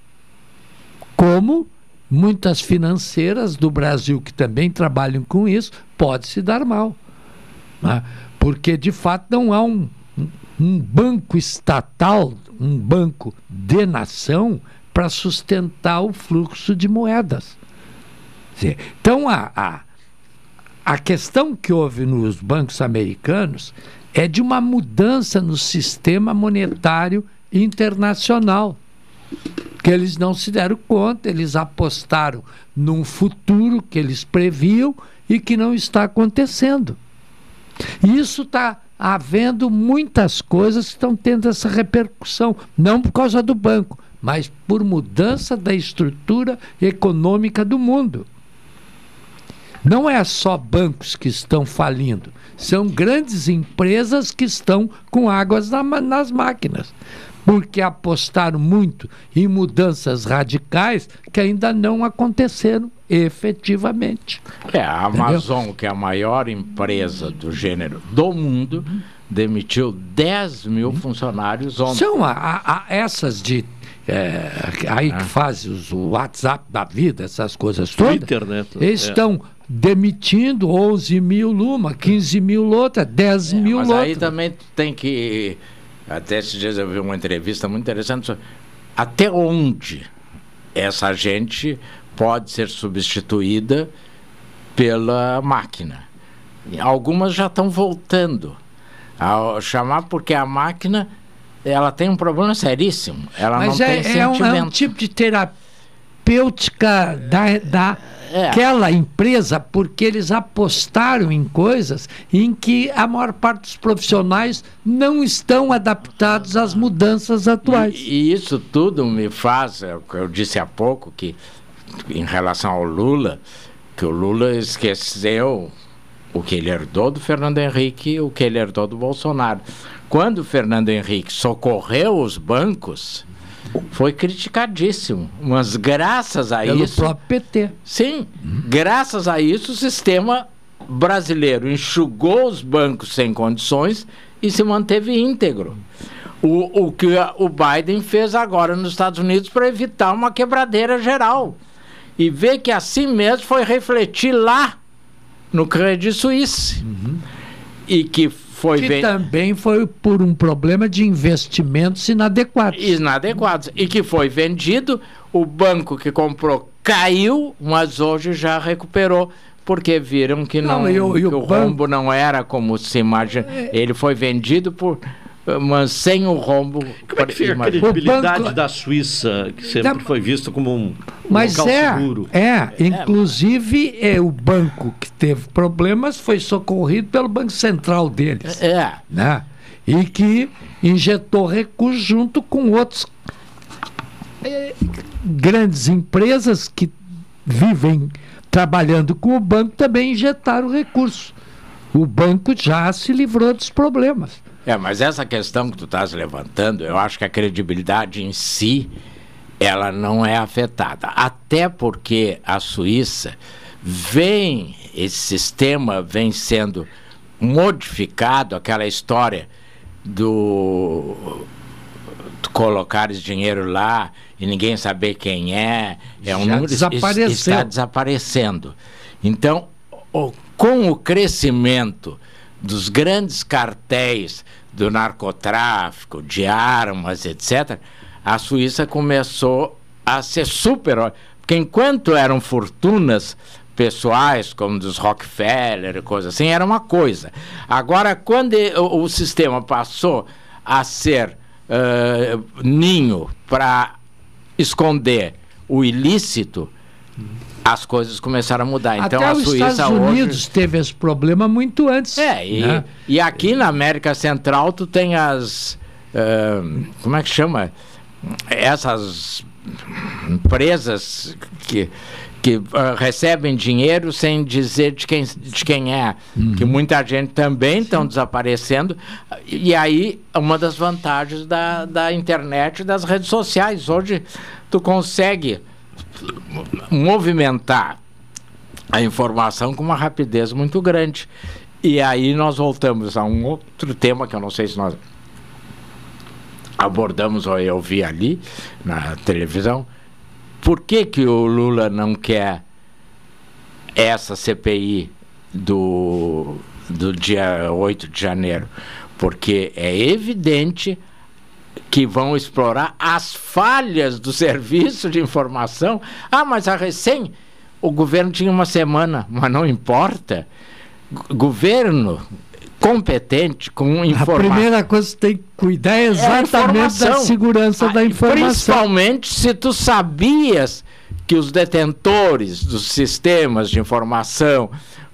Como muitas financeiras do Brasil que também trabalham com isso, pode se dar mal. né? Porque, de fato, não há um, um banco estatal, um banco de nação, para sustentar o fluxo de moedas. Então, a, a, a questão que houve nos bancos americanos é de uma mudança no sistema monetário internacional. Que eles não se deram conta, eles apostaram num futuro que eles previam e que não está acontecendo. E isso está havendo muitas coisas que estão tendo essa repercussão, não por causa do banco, mas por mudança da estrutura econômica do mundo. Não é só bancos que estão falindo, são grandes empresas que estão com águas na nas máquinas, porque apostaram muito em mudanças radicais que ainda não aconteceram efetivamente. É, a Entendeu? Amazon, que é a maior empresa do gênero do mundo, demitiu 10 mil funcionários ontem. São a- a- a- essas de. é, aí Ah. que faz os- o WhatsApp da vida, essas coisas todas. Twitter, né? Eles É. estão demitindo 11 mil numa, 15 mil outra, 10 mil Mas outra. aí também tem que. Até esses dias eu vi uma entrevista muito interessante até onde essa gente pode ser substituída pela máquina. Algumas já estão voltando a chamar porque a máquina ela tem um problema seríssimo. Ela Mas não é, tem é um, sentimento. é um tipo de terapêutica da, da É. aquela empresa, porque eles apostaram em coisas em que a maior parte dos profissionais não estão adaptados às mudanças atuais. E, e isso tudo me faz, é eu disse há pouco, que em relação ao Lula, que o Lula esqueceu o que ele herdou do Fernando Henrique e o que ele herdou do Bolsonaro. Quando o Fernando Henrique socorreu os bancos, foi criticadíssimo. Mas graças a Pelo isso. próprio PT. Sim, graças a isso o sistema brasileiro enxugou os bancos sem condições e se manteve íntegro. O, o que o Biden fez agora nos Estados Unidos para evitar uma quebradeira geral. E ver que assim mesmo foi refletir lá no Credit Suisse. E que foi Que também foi por um problema de investimentos inadequados. inadequados. E que foi vendido, o banco que comprou caiu, mas hoje já recuperou. Porque viram que não, Não, e o- e que o o rombo não era como se imagina. Ele foi vendido por. Mas sem o rombo. Como é que fica a credibilidade da Suíça, que sempre Da- foi visto como um Mas local é, seguro? é, inclusive é, o banco que teve problemas foi socorrido pelo Banco Central deles. É. Né? E que injetou recursos junto com outros eh, grandes empresas que vivem trabalhando com o banco também injetaram recursos. O banco já se livrou dos problemas. É, mas essa questão que tu estás levantando, eu acho que a credibilidade em si, ela não é afetada. Até porque a Suíça vem, esse sistema vem sendo modificado, aquela história do colocares dinheiro lá e ninguém saber quem é, é um Já número es- desapareceu. está desaparecendo. Então, com o crescimento dos grandes cartéis do narcotráfico, de armas, etc., a Suíça começou a ser super. Porque enquanto eram fortunas pessoais, como dos Rockefeller e coisa assim, era uma coisa. Agora, quando o, sistema passou a ser eh, ninho para esconder o ilícito, as coisas começaram a mudar. Então Até a os Suíça Estados hoje Unidos teve esse problema muito antes. é, e, né? e aqui na América Central tu tem as. ah, como é que chama? Essas empresas que, que ah, recebem dinheiro sem dizer de quem, de quem é. Que muita gente também estão desaparecendo. E aí, uma das vantagens da, da internet e das redes sociais. Hoje tu consegue movimentar a informação com uma rapidez muito grande. E aí nós voltamos a um outro tema que eu não sei se nós abordamos ou eu vi ali na televisão. Por que, que o Lula não quer essa CPI do, do dia 8 de janeiro? Porque é evidente que vão explorar as falhas do serviço de informação. Ah, mas a recém o governo tinha uma semana, mas não importa. G- Governo competente com A informação. primeira coisa que tem que cuidar é exatamente da informação. segurança da Ah, informação. Principalmente se tu sabias que os detentores dos sistemas de informação,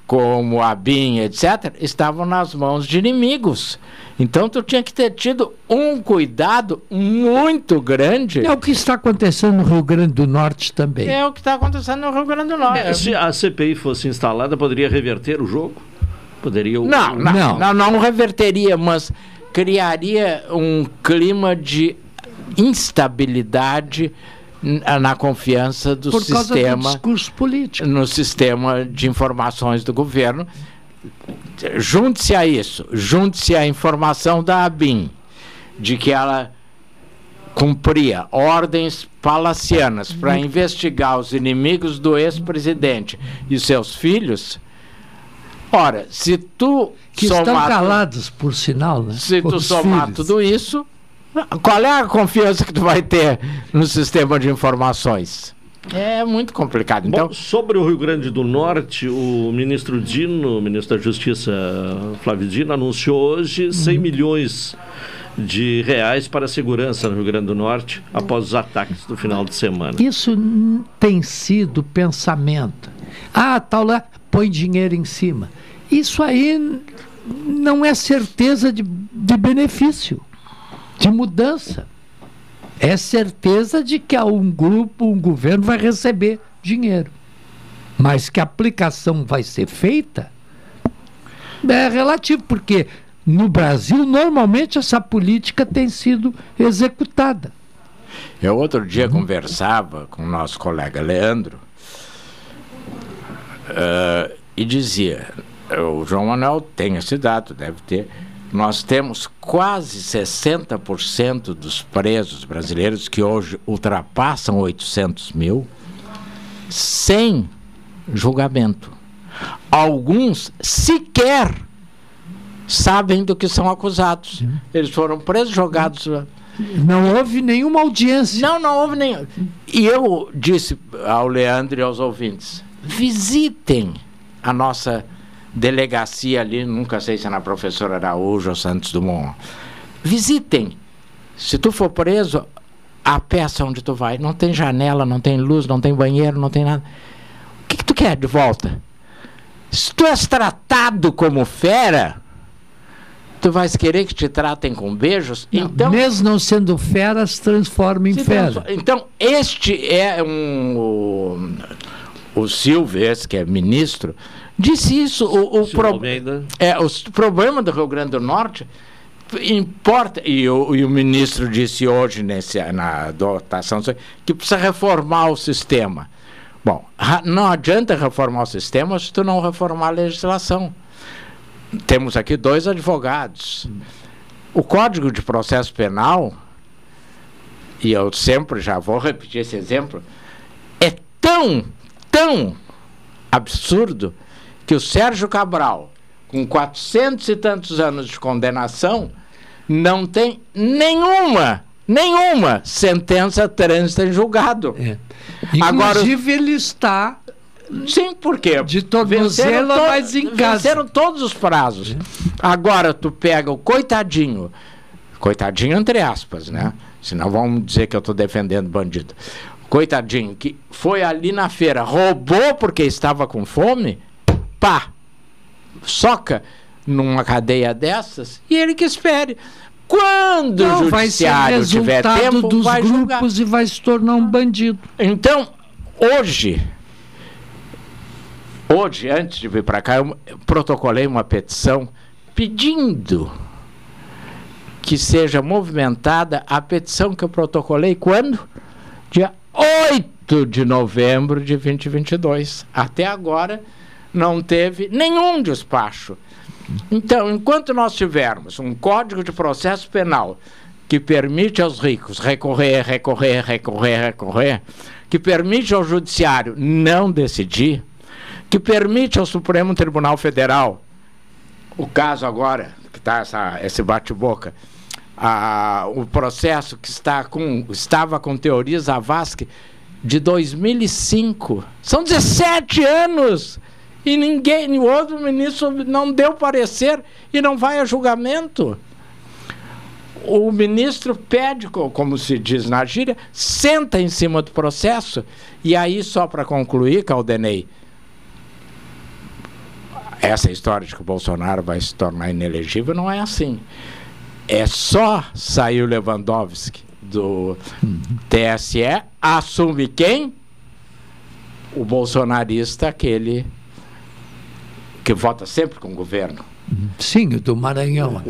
como a BIM, etc., estavam nas mãos de inimigos. Então tu tinha que ter tido um cuidado muito grande. É o que está acontecendo no Rio Grande do Norte também. É o que está acontecendo no Rio Grande do Norte. É, Se a CPI fosse instalada, poderia reverter o jogo? Poderia o- Não, não, não, não, reverteria, mas criaria um clima de instabilidade na confiança do Por causa do sistema discurso político. no sistema de informações do governo. Junte-se a isso, junte-se à informação da ABIN de que ela cumpria ordens palacianas para investigar os inimigos do ex-presidente e seus filhos. Ora, se tu Que estão somar- calados, por sinal, né? se tu somar filhos. tudo isso, qual é a confiança que tu vai ter no sistema de informações? É muito complicado. Então, Bom, sobre o Rio Grande do Norte, o ministro Dino, o ministro da Justiça Flávio Dino, anunciou hoje 100 milhões de reais para a segurança no Rio Grande do Norte após os ataques do final de semana. Isso tem sido pensamento. Ah, tal lá, põe dinheiro em cima. Isso aí não é certeza de, de benefício, de mudança. É certeza de que um grupo, um governo vai receber dinheiro. Mas que a aplicação vai ser feita é relativo, porque no Brasil, normalmente, essa política tem sido executada. eu outro dia conversava com o nosso colega Leandro eh, e dizia: o João Manuel tem esse dado, deve ter. Nós temos quase 60% dos presos brasileiros que hoje ultrapassam 800 mil sem julgamento. Alguns sequer sabem do que são acusados. Eles foram presos, jogados. Não houve nenhuma audiência. Não, não houve nenhuma. E eu disse ao Leandro e aos ouvintes: visitem a nossa delegacia ali, nunca sei se é na professora Araújo ou Santos Dumont. Visitem. Se tu for preso, a peça onde tu vai não tem janela, não tem luz, não tem banheiro, não tem nada. O que, que tu quer de volta? Se tu és tratado como fera, tu vais querer que te tratem com beijos? então, Mesmo não sendo fera, se transforma em fera. Então, este é um. O, o Silvio, esse que é ministro, disse isso. O, o, pro- é, o problema do Rio Grande do Norte importa, e o, e o ministro disse hoje nesse, na dotação, que precisa reformar o sistema. Bom, não adianta reformar o sistema se tu não reformar a legislação. Temos aqui dois advogados. O Código de Processo Penal, e eu sempre já vou repetir esse exemplo, é tão, tão absurdo que o Sérgio Cabral, com 400 e tantos anos de condenação, não tem nenhuma, nenhuma sentença trânsita em julgado. Agora, Inclusive, ele está. Sim, por quê? De tornozelo, to- mas em casa. venceram todos os prazos. Agora tu pega o coitadinho, coitadinho entre aspas, né? Senão vão dizer que eu estou defendendo bandido. Coitadinho, que foi ali na feira, roubou porque estava com fome, pá, soca numa cadeia dessas e ele que espere. Quando Não, o judiciário tiver tempo, dos vai julgar. grupos e vai se tornar um bandido. Então, hoje, hoje, antes de vir para cá, eu protocolei uma petição pedindo que seja movimentada a petição que eu protocolei quando? Dia de novembro de 2022. Até agora não teve nenhum despacho. Então, enquanto nós tivermos um Código de Processo Penal que permite aos ricos recorrer, recorrer, recorrer, recorrer, que permite ao Judiciário não decidir, que permite ao Supremo Tribunal Federal, o caso agora, que está esse bate-boca, o processo que está com, estava com teorias Zavascki de 2005. São 17 anos! E ninguém, o outro ministro não deu parecer e não vai a julgamento. O ministro pede, co- como se diz na gíria, senta em cima do processo. E aí, só para concluir, Caldenei, essa história de que o Bolsonaro vai se tornar inelegível não é assim. É só sair o Lewandowski do TSE, assume quem? O bolsonarista, aquele que vota sempre com o governo. Sim, o do Maranhão.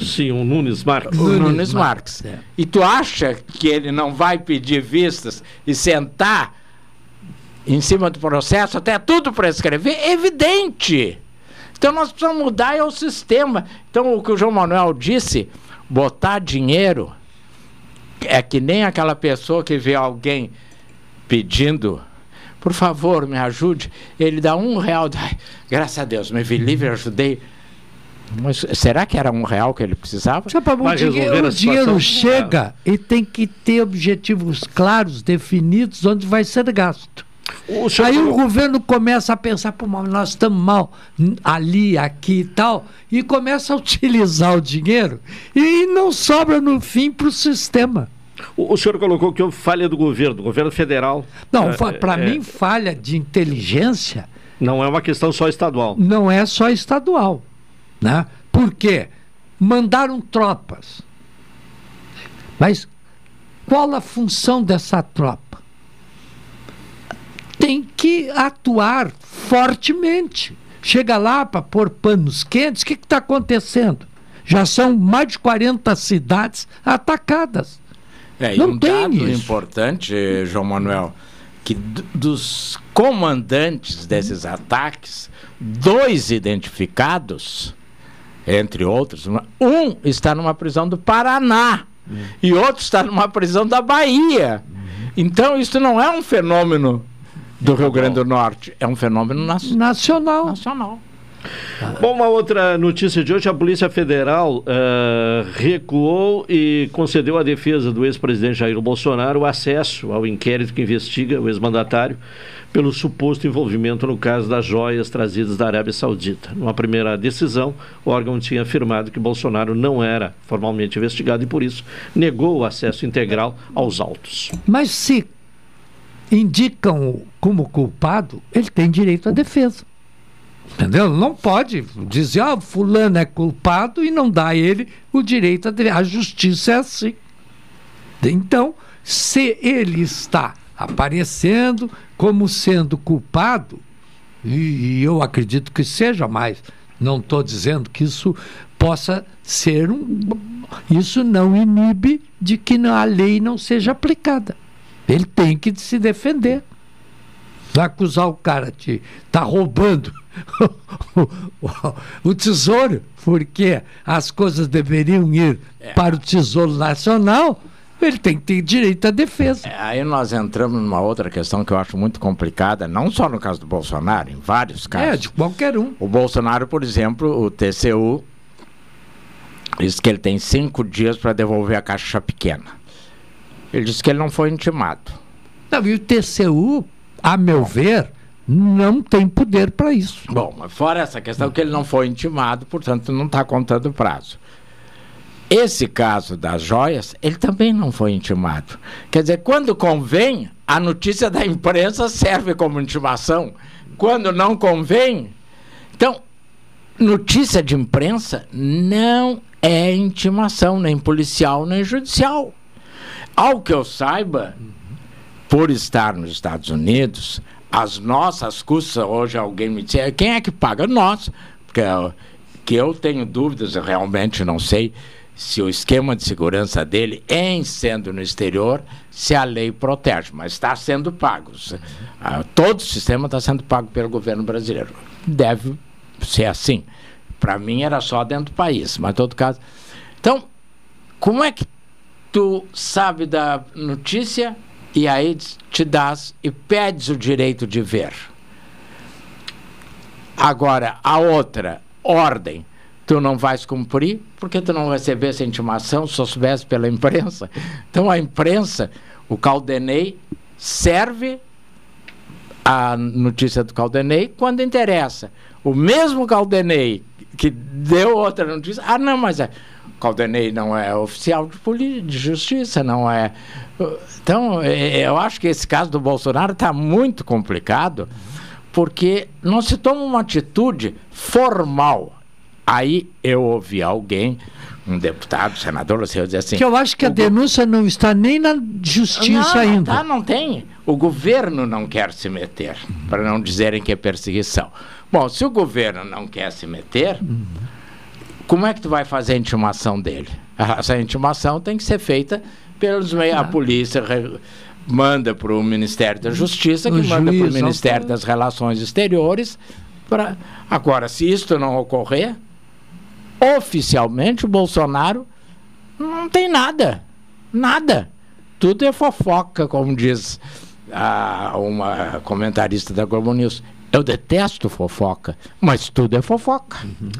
Sim, o Nunes Marques. O Nunes Marques. E tu acha que ele não vai pedir vistas e sentar em cima do processo até tudo prescrever? Evidente! Então nós precisamos mudar é o sistema. Então o que o João Manuel disse, botar dinheiro é que nem aquela pessoa que vê alguém pedindo, por favor, me ajude. Ele dá um real, ai, graças a Deus, me vi livre, ajudei. Mas será que era um real que ele precisava? O dinheiro, o dinheiro chega e tem que ter objetivos claros, definidos, onde vai ser gasto. Aí o governo começa a pensar, pô, mas nós estamos mal ali, aqui e tal, e começa a utilizar o dinheiro e não sobra no fim para o sistema. O, o senhor colocou que houve falha do governo, do governo federal. Não, É, para é, mim, falha de inteligência Não é uma questão só estadual. não é só estadual. Né? Por quê? Mandaram tropas. Mas qual a função dessa tropa? Tem que atuar fortemente. Chega lá para pôr panos quentes, o que está acontecendo? Já são mais de 40 cidades atacadas. É, Não um tem dado isso. importante, João Manuel, que dos comandantes desses ataques, dois identificados, entre outros, um está numa prisão do Paraná e outro está numa prisão da Bahia. Então isso não é um fenômeno do Rio Grande do Norte, é um fenômeno nac- nacional. nacional. Bom, uma outra notícia de hoje: a Polícia Federal eh, recuou e concedeu à defesa do ex-presidente Jair Bolsonaro o acesso ao inquérito que investiga o ex-mandatário pelo suposto envolvimento no caso das joias trazidas da Arábia Saudita. Numa primeira decisão, o órgão tinha afirmado que Bolsonaro não era formalmente investigado e, por isso, negou o acesso integral aos autos. Mas se indicam como culpado, ele tem direito à defesa. Entendeu? Não pode dizer, ah, fulano é culpado e não dá a ele o direito defesa. A justiça é assim. Então, se ele está aparecendo como sendo culpado, e, e eu acredito que seja, mas não estou dizendo que isso possa ser um. Isso não inibe de que a lei não seja aplicada. Ele tem que se defender. Vai acusar o cara de estar roubando o, tesouro, porque as coisas deveriam ir para o Tesouro Nacional, ele tem que ter direito à defesa. É, Aí nós entramos numa outra questão que eu acho muito complicada, não só no caso do Bolsonaro, em vários casos. É, de qualquer um. O Bolsonaro, por exemplo, o TCU, diz que ele tem cinco dias para devolver a caixa pequena. Ele disse que ele não foi intimado. Não, e o TCU, a meu ver, não tem poder para isso. Bom, mas fora essa questão que ele não foi intimado, portanto não está contando o prazo. Esse caso das joias, ele também não foi intimado. Quer dizer, quando convém, a notícia da imprensa serve como intimação. Quando não convém. Então, notícia de imprensa não é intimação, nem policial, nem judicial. Ao que eu saiba, por estar nos Estados Unidos, as nossas custas, hoje alguém me disse, quem é que paga? Nós. Porque que eu tenho dúvidas, eu realmente não sei, se o esquema de segurança dele, em sendo no exterior, se a lei protege, mas está sendo pago. Ah, todo o sistema está sendo pago pelo governo brasileiro. Deve ser assim. Para mim era só dentro do país, mas em todo caso. Então, como é que tu sabe da notícia e aí te das e pedes o direito de ver? Agora, a outra, ordem tu não vais cumprir, porque tu não recebesse a intimação, só soubesse pela imprensa. Então a imprensa, o Caldenei, serve a notícia do Caldenei quando interessa. O mesmo Caldenei que deu outra notícia, ah não, mas é, Caldenei não é oficial de, de justiça, não é. Então, eu acho que esse caso do Bolsonaro está muito complicado, porque não se toma uma atitude formal Aí eu ouvi alguém, um deputado, senador, assim, dizer assim. Que eu acho que a denúncia não está nem na justiça não, ainda. Não, tá, não tem. O governo não quer se meter, para não dizerem que é perseguição. Bom, se o governo não quer se meter, como é que tu vai fazer a intimação dele? Essa intimação tem que ser feita pelos meios. A polícia re, manda para o Ministério da Justiça, que o manda para o Ministério das Relações Exteriores. Pra... Agora, se isto não ocorrer, oficialmente o Bolsonaro não tem nada. Nada. Tudo é fofoca, como diz a, uma comentarista da Globo News. Eu detesto fofoca, mas tudo é fofoca. Uhum.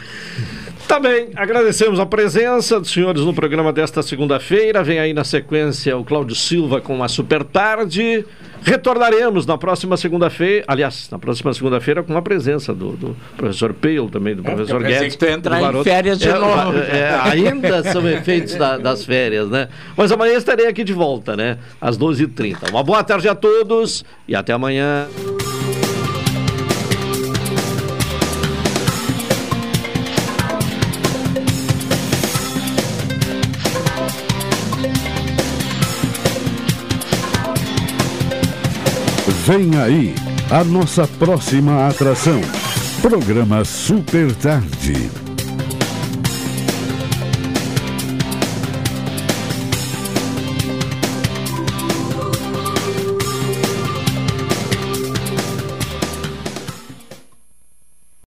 Tá bem, agradecemos a presença dos senhores no programa desta segunda-feira. Vem aí na sequência o Cláudio Silva com a Super Tarde. Retornaremos na próxima segunda-feira, aliás, na próxima segunda-feira com a presença do, do professor Peil, também do é, professor Guedes. que tu entrar em férias de é, novo. É, é, ainda são efeitos da, das férias, né? Mas amanhã estarei aqui de volta, né? Às 12h30. Uma boa tarde a todos e até amanhã. Vem aí a nossa próxima atração. Programa Super Tarde.